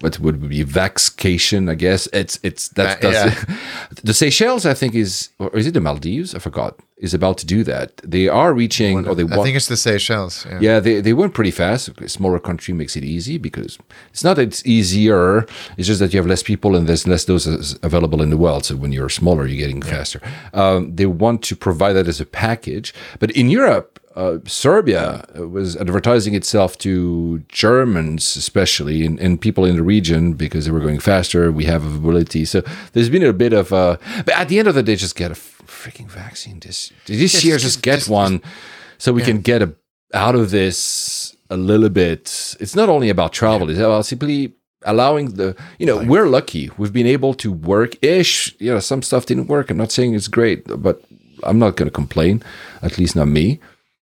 what would be vaxcation, I guess it's it's that's, Uh, that's (laughs) the Seychelles. I think is or is it the Maldives? I forgot. Is about to do that. They are reaching, or they I want. think it's the Seychelles. Yeah. Yeah, they, they went pretty fast. A smaller country makes it easy because it's not that it's easier. It's just that you have less people and there's less doses available in the world. So when you're smaller, you're getting faster. Um, they want to provide that as a package. But in Europe, uh, Serbia was advertising itself to Germans, especially, and, and people in the region because they were going faster. We have availability. So there's been a bit of a. But at the end of the day, just get a freaking vaccine this, this Yes, year. just- Just, get just- one so we can get a, out of this a little bit. It's not only about travel; it's about simply allowing the. You know, we're lucky; we've been able to work ish. You know, some stuff didn't work. I'm not saying it's great, but I'm not going to complain. At least not me.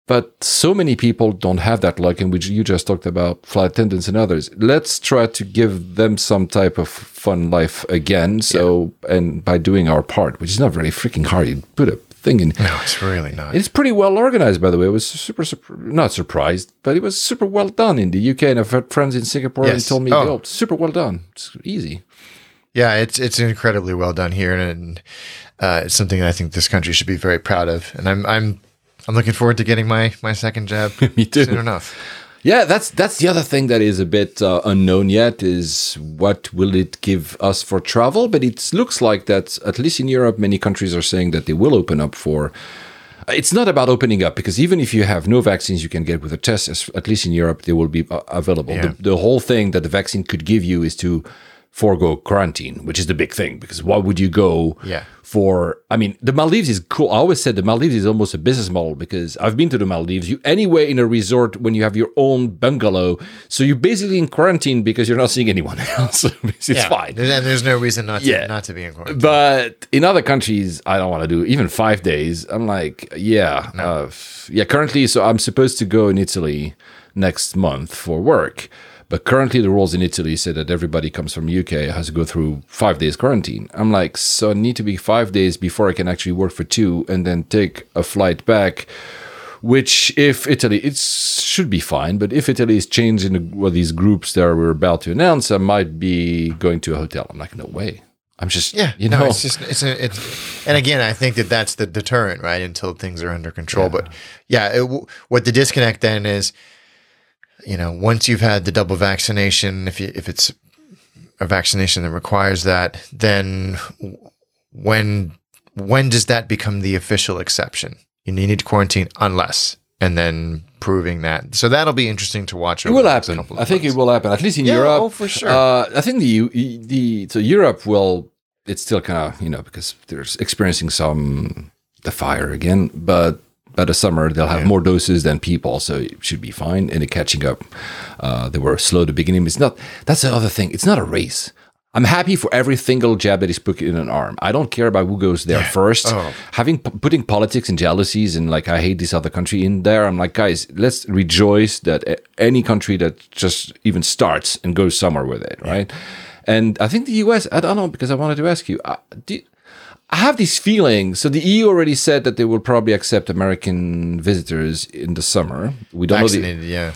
But so many people don't have that luck, and which you just talked about flight attendants and others. Let's try to give them some type of fun life again. So, and by doing our part, which is not very freaking hard, you put a thing in. No, it's really not. It's pretty well organized, by the way. I was super, super not surprised, but it was super well done in the UK. And I've had friends in Singapore and told me, Oh. super well done. It's easy. Yeah, it's it's incredibly well done here, and uh, it's something I think this country should be very proud of. And I'm I'm I'm looking forward to getting my my second jab (laughs) Me too. soon enough. Yeah, that's that's the other thing that is a bit uh, unknown yet is what will it give us for travel? But it looks like that at least in Europe, many countries are saying that they will open up for. It's not about opening up because even if you have no vaccines, you can get with a test. At least in Europe, they will be uh, available. Yeah. The, the whole thing that the vaccine could give you is to forego quarantine, which is the big thing. Because why would you go Yeah. for I mean the Maldives is cool. I always said the Maldives is almost a business model because I've been to the Maldives. You anywhere in a resort when you have your own bungalow, so you're basically in quarantine because you're not seeing anyone (laughs) else. (laughs) it's fine. And there's no reason not to Yeah. not to be in quarantine. But in other countries, I don't want to do even five days. I'm like, yeah, uh, yeah. Currently, so I'm supposed to go in Italy next month for work. But currently, the rules in Italy say that everybody comes from UK has to go through five days quarantine. I'm like, so I need to be five days before I can actually work for two, and then take a flight back. Which, if Italy, it should be fine. But if Italy is changing the, well, these groups that we're about to announce, I might be going to a hotel. I'm like, no way. I'm just, yeah, you no, know, it's just it's a, it's and again, I think that that's the deterrent, right? Until things are under control. But yeah, it, what the disconnect then is, you know, once you've had the double vaccination, if you if it's a vaccination that requires that, then when when does that become the official exception? You need to quarantine unless, and then proving that. So that'll be interesting to watch. It will happen. I think it will happen. At least in Yeah, Europe. oh, for sure. Uh, I think the the so Europe will. It's still kind of you know because they're experiencing some the fire again, but by the summer they'll have more doses than people, so it should be fine. And catching up. Uh, they were slow at the beginning. It's not. That's the other thing. It's not a race. I'm happy for every single jab that is put in an arm. I don't care about who goes there first. Oh. Having putting politics and jealousies and like I hate this other country in there. I'm like, guys, let's rejoice that any country that just even starts and goes somewhere with it, right? And I think the U.S. I don't know because I wanted to ask you. Uh, do, I have this feeling. So the EU already said that they will probably accept American visitors in the summer. We don't know the, vaccinated. Yeah.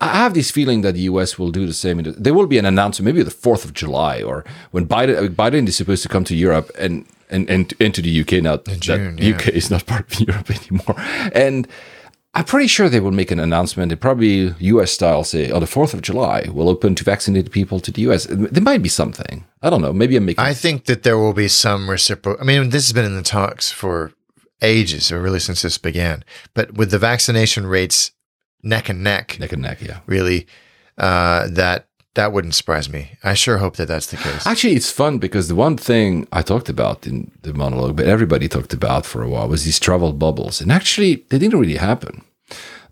I have this feeling that the US will do the same. There will be an announcement, maybe the fourth of July, or when Biden Biden is supposed to come to Europe and and and into the UK now. that June, yeah. UK is not part of (laughs) Europe anymore, and I'm pretty sure they will make an announcement. They probably US style say on the fourth of July we'll open to vaccinated people to the US. There might be something. I don't know. Maybe I'm making. I think that there will be some reciprocal. I mean, this has been in the talks for ages, or really since this began. But with the vaccination rates neck and neck, neck and neck. Yeah. really, uh, that that wouldn't surprise me. I sure hope that that's the case. Actually, it's fun because the one thing I talked about in the monologue, but everybody talked about for a while, was these travel bubbles, and actually, they didn't really happen.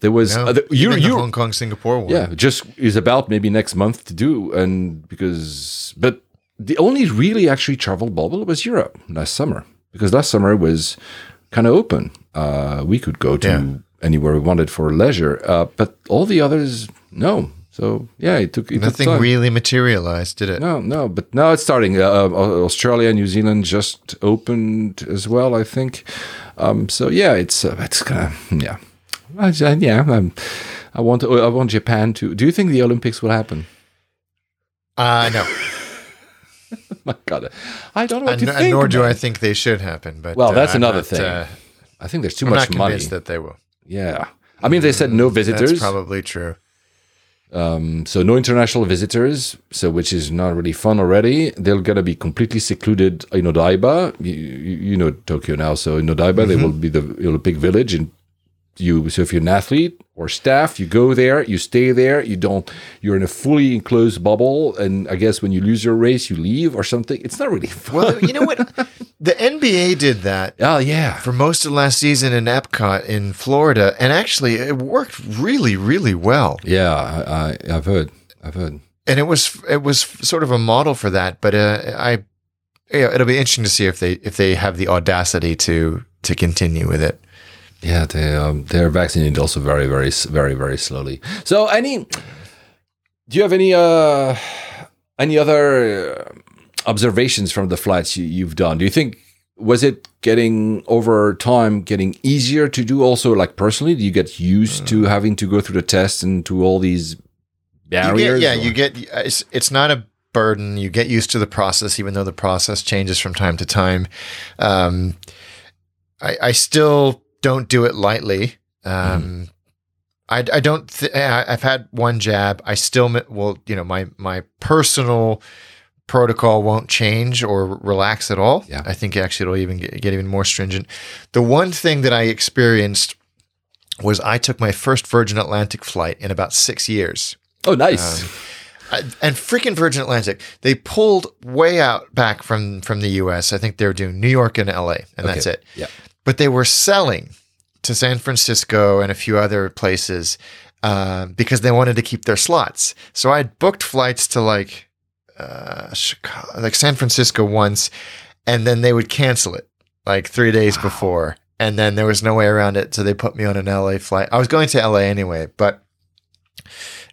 There was No, uh, the, the you're, Hong Kong Singapore one. yeah, just is about maybe next month to do, and because but the only really actually travel bubble was Europe last summer because last summer was kind of open. Uh, we could go to Yeah. anywhere we wanted for leisure, uh, but all the others no. So yeah, it took it Nothing took really materialized, did it? No, no, but now it's starting. Uh, uh, Australia, New Zealand just opened as well, I think. Um, so yeah, it's uh, it's kind of yeah, I, yeah. I'm, I want I want Japan to. Do you think the Olympics will happen? Uh, no. (laughs) My God, I don't know what and, to and think. nor do I think they should happen. But Well, uh, that's I'm another not, thing. Uh, I think there's too I'm much not money. that they will. yeah, I mean they said no visitors. That's probably true. Um, so no international visitors, so which is not really fun already. They're gonna be completely secluded in Odaiba. You, you know Tokyo now, so in Odaiba they will be the Olympic Village, and you. So if you're an athlete or staff, you go there, you stay there. You don't. You're in a fully enclosed bubble, and I guess when you lose your race, you leave or something. It's not really (laughs) fun. Well, you know what? the NBA did that (laughs) oh yeah, for most of last season in Epcot in Florida, and actually it worked really, really well. yeah. I, I I've heard. I've heard. And it was it was sort of a model for that. But uh, I, yeah, it'll be interesting to see if they if they have the audacity to to continue with it. Yeah, they um, they're vaccinated also very very very very slowly. So any do you have any uh any other uh, observations from the flights you, you've done? Do you think was it getting over time getting easier to do also like personally? Do you get used to having to go through the tests and to all these Uh. You get, barriers? yeah, or- you get it's it's not a burden. You get used to the process, even though the process changes from time to time. Um, I, I still don't do it lightly. Um, I, I don't. Th- I've had one jab. I still well, you know, my my personal protocol won't change or relax at all. Yeah. I think actually it'll even get, get even more stringent. The one thing that I experienced was I took my first Virgin Atlantic flight in about six years. Oh, nice. Um, and freaking Virgin Atlantic, they pulled way out back from from the U.S. I think they were doing New York and L.A. and that's it. Yeah. But they were selling to San Francisco and a few other places uh, because they wanted to keep their slots. So I had booked flights to like uh, Chicago, like San Francisco once, and then they would cancel it like three days before, and then there was no way around it. So they put me on an LA flight. I was going to LA anyway, but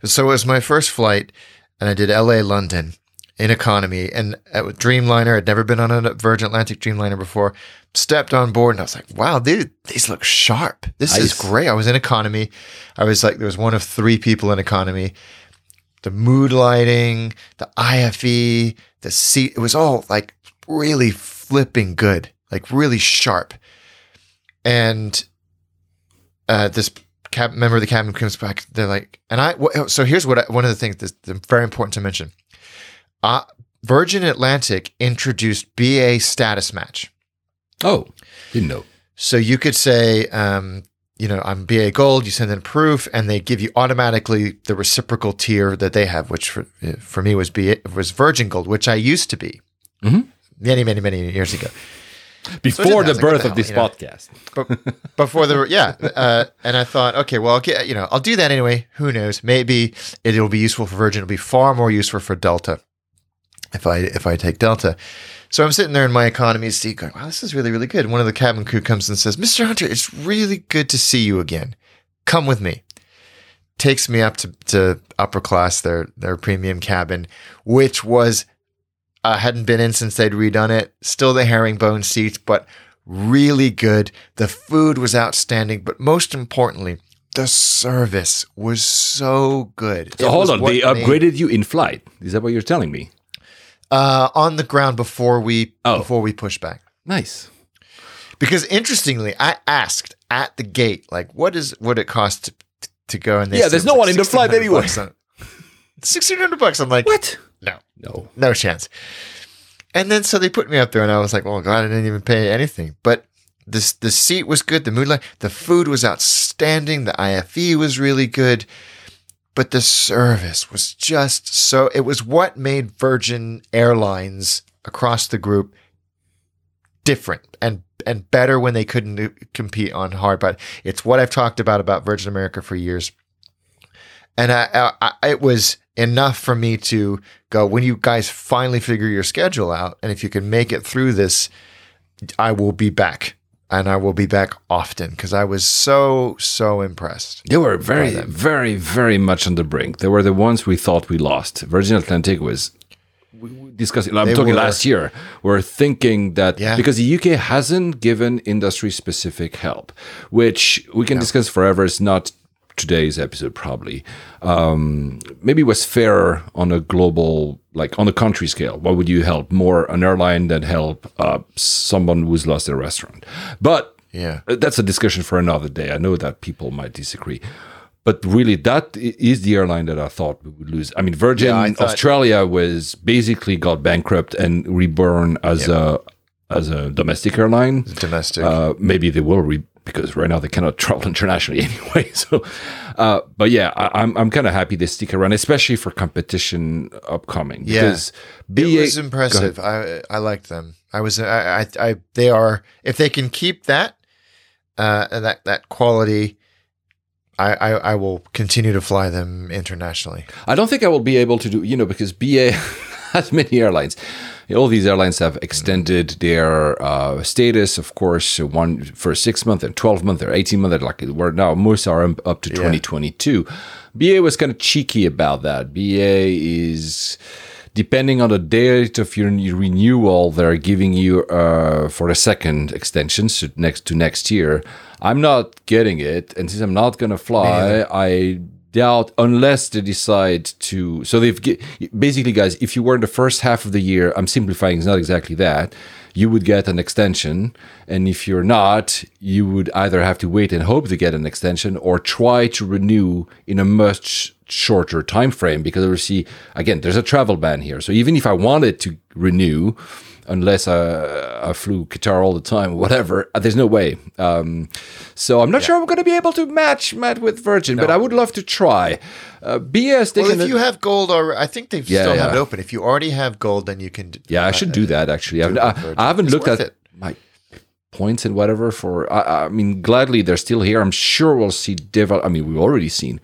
so it was my first flight, and I did LA London in economy and at Dreamliner. I'd never been on a Virgin Atlantic Dreamliner before. Stepped on board and I was like, wow, dude, these look sharp. This is great. I was in economy. I was like, there was one of three people in economy. The mood lighting, the IFE, the seat, it was all like really flipping good, like really sharp. And uh, this cab member of the cabin comes back. They're like, and I. wh- So here's what I, one of the things that's very important to mention. Uh, Virgin Atlantic introduced BA status match. Oh, didn't know. So you could say, um, you know, I'm BA Gold. You send in proof, and they give you automatically the reciprocal tier that they have, which for, for me was BA was Virgin Gold, which I used to be Mhm. many, many, many years ago. Before that. the I like, birth the of this hell, podcast. But before the yeah, uh, and I thought, okay, well, I'll get, you know, I'll do that anyway. Who knows? Maybe it'll be useful for Virgin. It'll be far more useful for Delta if I if I take Delta. So I'm sitting there in my economy seat, going, "Wow, this is really really good." One of the cabin crew comes and says, "Mr. Hunter, it's really good to see you again. Come with me." Takes me up to, to upper class, their their premium cabin, which was uh, hadn't been in since they'd redone it. Still the herringbone seats, but really good. The food was outstanding, but most importantly, the service was so good. So hold on, they upgraded you in flight. Is that what you're telling me? Uh, on the ground before we Oh. before we pushed back. Nice. Because interestingly, I asked at the gate, like, what is what it cost to, to go? And they Yeah, there's no one in the flight anyway. Sixteen hundred bucks. I'm like, What? no, No. no chance. And then so they put me up there, and I was like, "Oh God, I didn't even pay anything." But this the seat was good, the mood light, the food was outstanding, the IFE was really good. But the service was just so it was what made Virgin Airlines across the group different and and better when they couldn't compete on hard but it's what I've talked about about Virgin America for years. And I, I, I, it was enough for me to go when you guys finally figure your schedule out and if you can make it through this I will be back and I will be back often because I was so so impressed. They were very very very much on the brink. They were the ones we thought we lost. Virgin Atlantic was discussing. I'm they talking were, last year. We're thinking that yeah. because the UK hasn't given industry specific help, which we can discuss forever. It's not today's episode probably um, maybe was fairer on a global like on a country scale. What would you help? More an airline than help uh, someone who's lost their restaurant. But yeah. that's a discussion for another day. I know that people might disagree. But really that is the airline that i thought we would lose. I mean virgin yeah, thought- australia was basically got bankrupt and reborn as a as a domestic airline. Domestic. Uh, maybe they will re- because right now they cannot (laughs) travel internationally (laughs) anyway. So, uh, but yeah, I, am I'm, I'm kind of happy they stick around, especially for competition upcoming. Yeah, BA, it was impressive. I I liked them. I was I, I, I they are if they can keep that uh that that quality. I, I, I will continue to fly them internationally. I don't think I will be able to do, you know, because BA (laughs) has many airlines all these airlines have extended their uh, status, of course, one for six month and 12 month or 18 month. Like we're now most are up to 2022. Yeah. BA was kind of cheeky about that. BA is depending on the date of your renewal, they're giving you uh, for a second extension, so next to next year. I'm not getting it, and since I'm not gonna fly, I doubt unless they decide to so they've basically guys if you were in the first half of the year i'm simplifying it's not exactly that you would get an extension. And if you're not you would either have to wait and hope to get an extension or try to renew in a much shorter time frame because see again there's a travel ban here. So even if i wanted to renew unless I, I flew Qatar all the time, or whatever. Uh, there's no way. Um, so I'm not yeah. sure I'm going to be able to match Matt with Virgin, no. but I would love to try. Uh, BS. Well, if you have gold, or I think they yeah, still yeah. have it open. If you already have gold, then you can. Yeah, I should do that actually. Do I, I, haven't it's looked at it. my points and whatever for. I, I, mean, gladly they're still here. I'm sure we'll see. Deval- I mean, we've already seen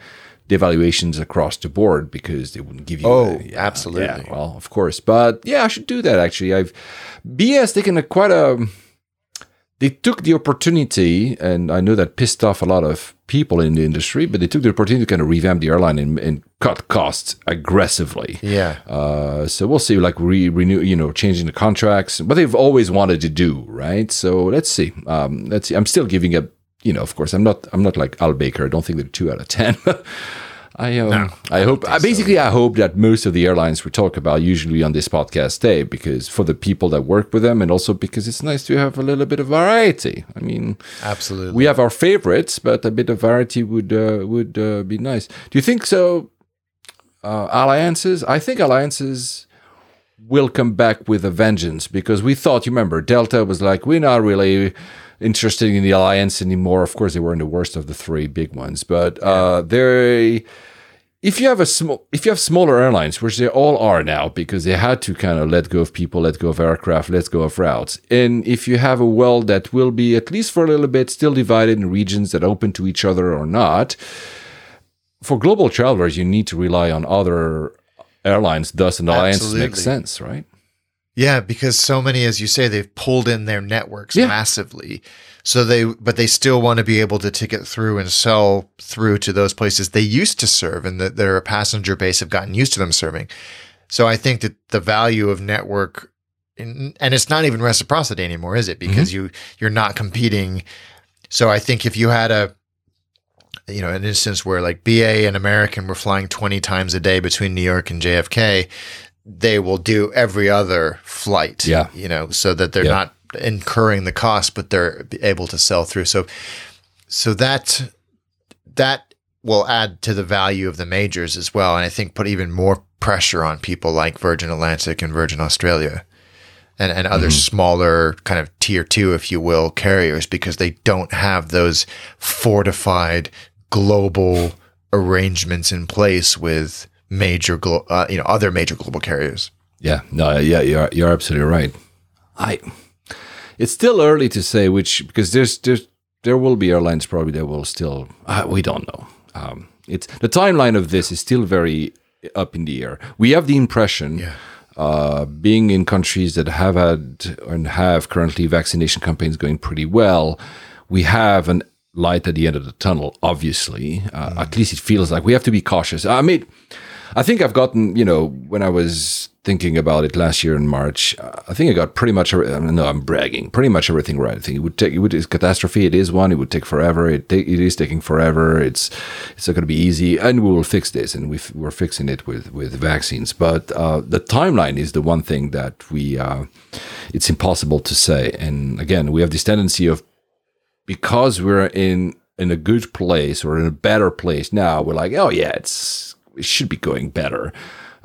devaluations across the board because they wouldn't give you. Oh, yeah, absolutely. Yeah, well, of course, but yeah, I should do that actually. I've BS taken a quite a. They took the opportunity, and I know that pissed off a lot of people in the industry, but they took the opportunity to kind of revamp the airline and, and cut costs aggressively. Yeah. Uh, so we'll see, like re- renew, you know, changing the contracts, what they've always wanted to do, right? So let's see. Um, let's see. I'm still giving a you know, of course, I'm not I'm not like Al Baker. I don't think they're two out of ten. (laughs) I um, no, I hope I basically so. I hope that most of the airlines we talk about usually on this podcast stay because for the people that work with them and also because it's nice to have a little bit of variety. I mean, absolutely, we have our favorites, but a bit of variety would uh, would uh, be nice. Do you think so? Uh, alliances, I think alliances will come back with a vengeance because we thought, you remember, Delta was like, we're not really interested in the alliance anymore. Of course, they were in the worst of the three big ones, but uh, they. If you have a small, if you have smaller airlines, which they all are now, because they had to kind of let go of people, let go of aircraft, let go of routes, and if you have a world that will be at least for a little bit still divided in regions that open to each other or not, for global travelers, you need to rely on other airlines. Thus, an alliance makes sense, right? Yeah, because so many, as you say, they've pulled in their networks yeah. massively. So they, but they still want to be able to ticket through and sell through to those places they used to serve and that their passenger base have gotten used to them serving. So I think that the value of network, and it's not even reciprocity anymore, is it? Because mm-hmm. you you're not competing. So I think if you had a you know, an instance where like BA and American were flying 20 times a day between New York and JFK, they will do every other flight. Yeah. You know, so that they're yeah. not incurring the cost, but they're able to sell through. So, so that, that will add to the value of the majors as well. And I think put even more pressure on people like Virgin Atlantic and Virgin Australia and, and other mm-hmm. smaller kind of tier two, if you will, carriers because they don't have those fortified global arrangements in place with major, glo- uh, you know, other major global carriers. Yeah, no, yeah, you're you're absolutely right. I, it's still early to say which because there's there's there will be airlines probably that will still uh, we don't know. Um, it's the timeline of this is still very up in the air. We have the impression. Yeah. Uh, being in countries that have had and have currently vaccination campaigns going pretty well, we have an light at the end of the tunnel. Obviously, uh, Mm. at least it feels like we have to be cautious. I mean, I think I've gotten, you know, when I was thinking about it last year in March, I think I got pretty much. No, I'm bragging. Pretty much everything right. I think it would take. It would. It's catastrophe. It is one. It would take forever. It It is taking forever. It's. It's not going to be easy, and we will fix this, and we we're fixing it with with vaccines. But uh, the timeline is the one thing that we. Uh, it's impossible to say, and again, we have this tendency of because we're in in a good place or in a better place now, we're like, oh yeah, it's it should be going better.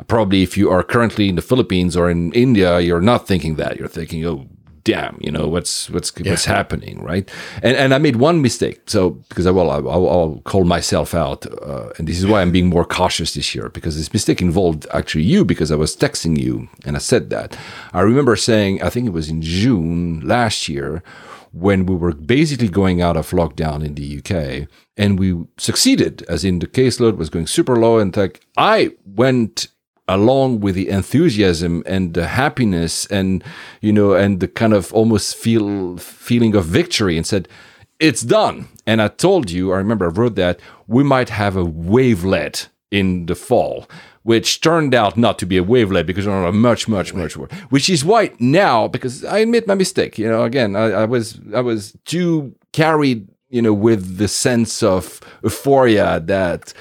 Probably if you are currently in the Philippines or in India, you're not thinking that. You're thinking, oh damn, you know what's what's what's happening, right? And and I made one mistake. So because I will, I'll, I'll call myself out, uh, and this is why I'm being more cautious this year because this mistake involved actually you because I was texting you and I said that. I remember saying, I think it was in June last year when we were basically going out of lockdown in the UK and we succeeded, as in the caseload was going super low. And like I went along with the enthusiasm and the happiness and you know and the kind of almost feel feeling of victory and said it's done and i told you i remember i wrote that we might have a wavelet in the fall which turned out not to be a wavelet because we're on a much much much worse which is why now because i admit my mistake you know again i, I was i was too carried you know with the sense of euphoria that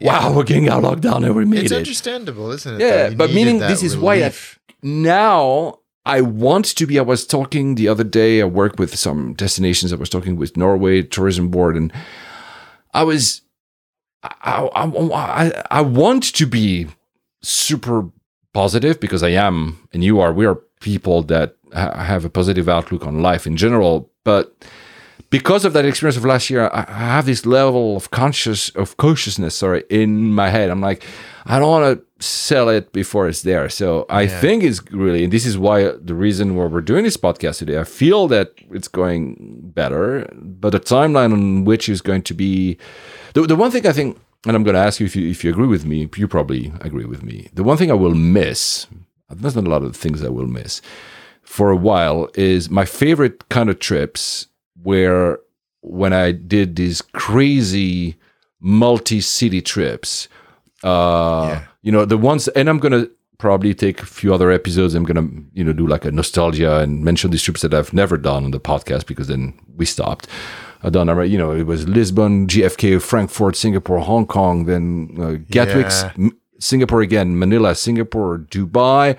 wow we're getting our lockdown and we made It's it understandable, isn't it? yeah, but meaning this is why I, now I want to be. I was talking the other day. I work with some destinations. I was talking with Norway Tourism Board, and I was, I, I, I, want to be super positive because I am, and you are. We are people that ha- have a positive outlook on life in general, but because of that experience of last year, I I have this level of conscious of cautiousness, sorry, in my head. I'm like, I don't want to sell it before it's there. So I think it's really, and this is why the reason why we're doing this podcast today. I feel that it's going better, but the timeline on which is going to be the, the one thing I think, and I'm going to ask you if you if you agree with me. You probably agree with me. The one thing I will miss. There's not a lot of things I will miss for a while is my favorite kind of trips where when I did these crazy multi-city trips, uh, Yeah. You know, the ones, and I'm gonna probably take a few other episodes. I'm gonna, you know, do like a nostalgia and mention these trips that I've never done on the podcast because then we stopped. I've done, you know, it was Lisbon, JFK, Frankfurt, Singapore, Hong Kong, then uh, Gatwick's, Yeah. M- Singapore again, Manila, Singapore, Dubai,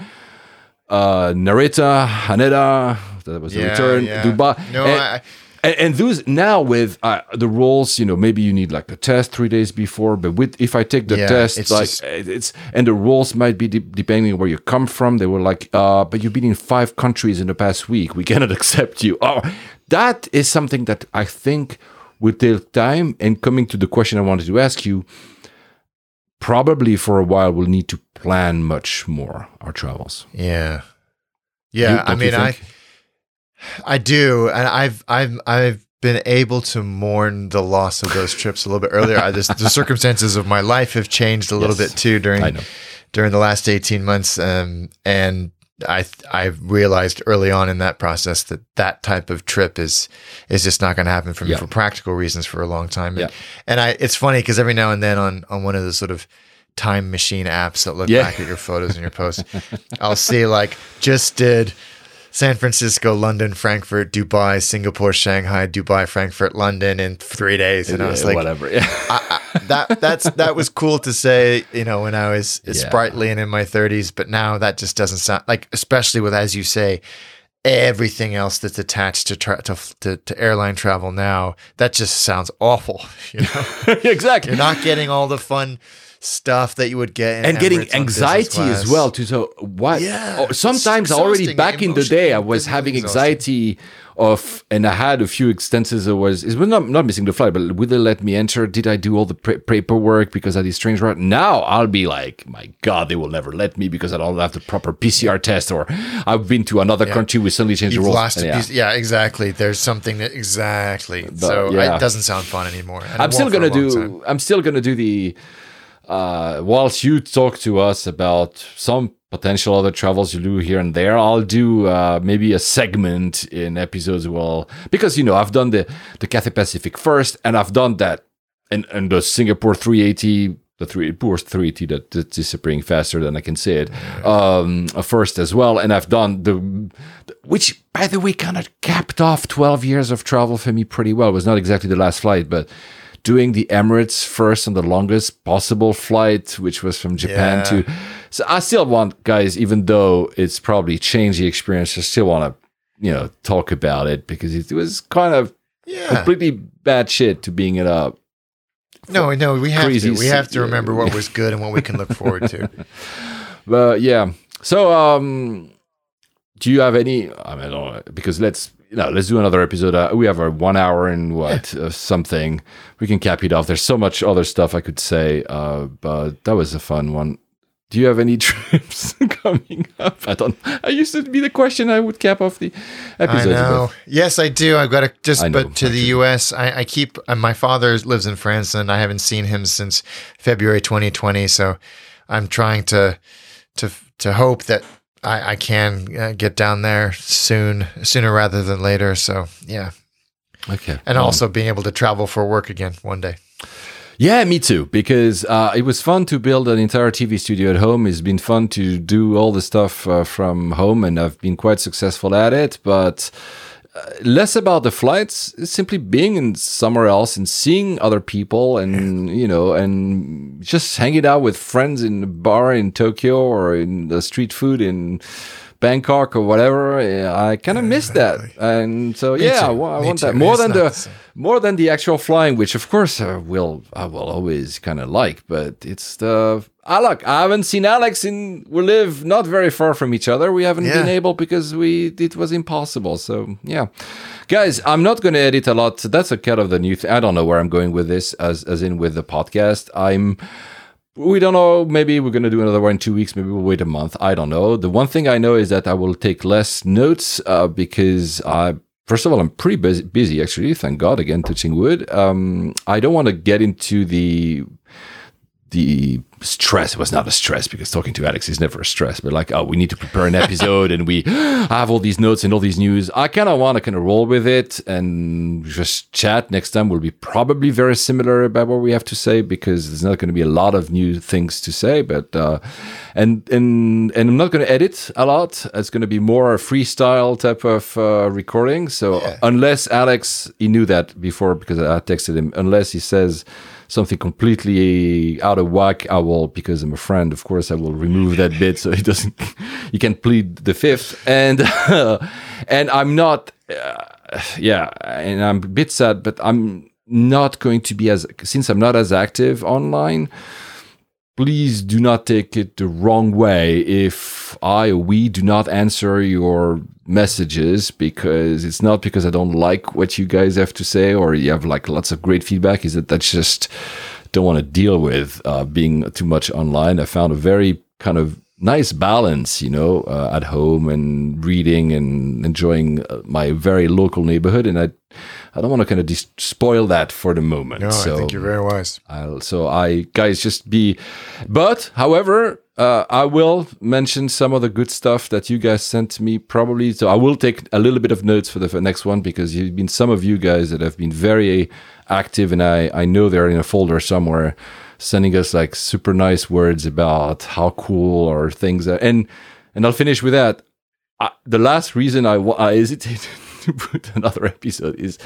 uh, Narita, Haneda. That was the Yeah, return. yeah. Dubai. No, and, I- and, and those now with uh, the rules, you know, maybe you need like a test three days before, but with if I take the Yeah, test, it's like just- it's and the rules might be de- depending on where you come from. They were like, uh, but you've been in five countries in the past week. We cannot (laughs) accept you. Oh, that is something that I think will take time. And coming to the question I wanted to ask you, probably for a while we'll need to plan much more our travels. Yeah. You- Yeah. I don't mean, I? I do. And I've, I've, I've been able to mourn the loss of those trips a little bit earlier. I just, the (laughs) circumstances of my life have changed a little Yes. bit too during, during the last 18 months. Um, and I, I realized early on in that process that that type of trip is, is just not going to happen for me Yeah. for practical reasons for a long time. Yeah. And, and I, it's funny because every now and then on, on one of the sort of time machine apps that look Yeah. back at your photos and your posts, I'll see like just did San Francisco, London, Frankfurt, Dubai, Singapore, Shanghai, Dubai, Frankfurt, London in three days, and I was like, whatever. Yeah. I, I, that that's that was cool to say, you know, when I was Yeah. sprightly and in my 30s, but now that just doesn't sound like, especially with as you say, everything else that's attached to tra- to, to to airline travel now. That just sounds awful. (laughs) You know, (laughs) exactly. you're not getting all the fun stuff that you would get in and getting Emirates anxiety as well too so what Yeah, oh, sometimes already back in the day i was having anxiety of and i had a few instances it was it was not not missing the flight but will they let me enter did i do all the pre- paperwork because i did strange route now i'll be like my god they will never let me because i don't have the proper pcr test or i've been to another country we suddenly changed the You've rules lost yeah. piece. Yeah, exactly. There's something that exactly. so yeah. it doesn't sound fun anymore. and I'm still won't for a gonna do. time. I'm still gonna do the. Uh, whilst you talk to us about some potential other travels you do here and there, I'll do uh, maybe a segment in episodes. Well, because you know I've done the the Cathay Pacific first, and I've done that and and the Singapore 380. The three poor 380 that, that's disappearing faster than I can say it. Um, first as well, and I've done the, which by the way kind of capped off 12 years of travel for me pretty well. It was not exactly the last flight, but doing the Emirates first on the longest possible flight, which was from Japan Yeah. to. So I still want, guys, even though it's probably changed the experience, I still want to, you know, talk about it because it was kind of Yeah. completely bad shit to being it up. No, no, we have to. We have to remember what was good and what we can look forward to. (laughs) But yeah, so um, do you have any? I mean, I don't know, because let's you know let's do another episode. Uh, we have a one hour and what (laughs) uh, something. We can cap it off. There's so much other stuff I could say, uh, but that was a fun one. Do you have any (laughs) trips (laughs) coming up? I don't. I used to be the question I would cap off the I know. Yes, I do. I've got to just, know, but to the U.S., I, I keep. Uh, my father lives in France, and I haven't seen him since February 2020. So I'm trying to to to hope that I, I can uh, get down there soon, sooner rather than later. So yeah, Okay, and Um, also being able to travel for work again one day. Yeah, me too. Because uh, it was fun to build an entire TV studio at home. It's been fun to do all the stuff uh, from home, and I've been quite successful at it. But Uh, less about the flights, simply being in somewhere else and seeing other people, and you know, and just hanging out with friends in a bar in Tokyo or in the street food in. Bangkok or whatever, yeah, I kind of miss that, and so yeah, I too. I Me want that more It's than the same. more than the actual flying, which of course I will I will always kind of like, but it's the I look. I haven't seen Alex in. We live not very far from each other. We haven't been able because we it was impossible. So yeah, guys, I'm not going to edit a lot. That's a kind of the new. thing. I don't know where I'm going with this, as as in with the podcast. I'm. We don't know. Maybe we're going to do another one in two weeks. Maybe we'll wait a month. I don't know. The one thing I know is that I will take less notes uh, because I First of all, I'm pretty busy, busy actually. Thank God again, touching wood. Um, I don't want to get into the the stress. It was not a stress because talking to Alex is never a stress. But like, oh, we need to prepare an episode, and we (gasps) have all these notes and all these news. I kind of want to kind of roll with it and just chat. Next time will be probably very similar about what we have to say because there's not going to be a lot of new things to say. But uh, and and and I'm not going to edit a lot. It's going to be more a freestyle type of uh, recording. So unless Alex, he knew that before because I texted him. Unless he says something completely out of whack, I will because I'm a friend. Of course, I will remove that bit so he doesn't. (laughs) He can plead the fifth, and (laughs) and I'm not. Uh, yeah, and I'm a bit sad, but I'm not going to be as since I'm not as active online please do not take it the wrong way if I or we do not answer your messages because it's not because I don't like what you guys have to say or you have like lots of great feedback. Is that that's just don't want to deal with uh, being too much online. I found a very kind of nice balance, you know, uh, at home and reading and enjoying uh, my very local neighborhood, and I. I don't want to kind of dis- spoil that for the moment. No, so I think you're very wise. I'll, so I guys just be, but however, uh, I will mention some of the good stuff that you guys sent me probably. So I will take a little bit of notes for the for next one because you've been some of you guys that have been very active, and I I know they're in a folder somewhere, sending us like super nice words about how cool or things are, and and I'll finish with that. I, the last reason I, I hesitated (laughs) to put another episode is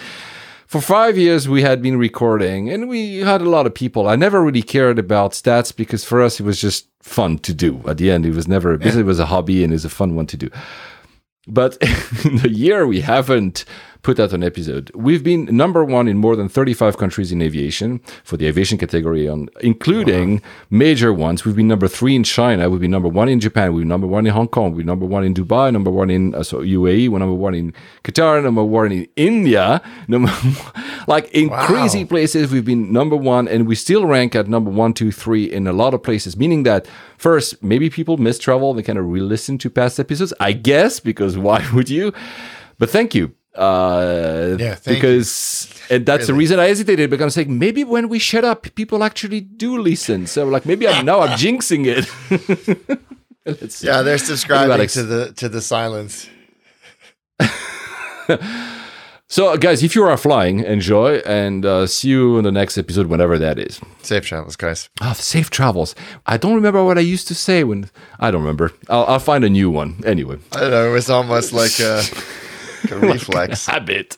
for five years we had been recording and we had a lot of people. I never really cared about stats because for us it was just fun to do. At the end it was never because it was a hobby and it was a fun one to do. But (laughs) in the year we haven't put out an episode. We've been number one in more than 35 countries in aviation for the aviation category, on including wow. major ones. We've been number three in China. We've been number one in Japan. We've been number one in Hong Kong. We're number one in Dubai. Number one in uh, so UAE. We're number one in Qatar. Number one in India. (laughs) Number like in wow. crazy places, we've been number one, and we still rank at number one, two, three in a lot of places. Meaning that first, maybe people miss travel. They kind of re-listen to past episodes. I guess because why would you? But thank you uh, yeah, because you. and that's really. the reason I hesitated because I'm saying maybe when we shut up, people actually do listen. So like maybe I'm now I'm (laughs) jinxing it. (laughs) yeah, they're subscribing to the to the silence. (laughs) so guys, if you are flying, enjoy and uh, see you in the next episode, whenever that is. Safe travels, guys. Oh, safe travels. I don't remember what I used to say when I don't remember. I'll, I'll find a new one anyway. I don't know. It was almost like. Uh, a (laughs) reflex. habit.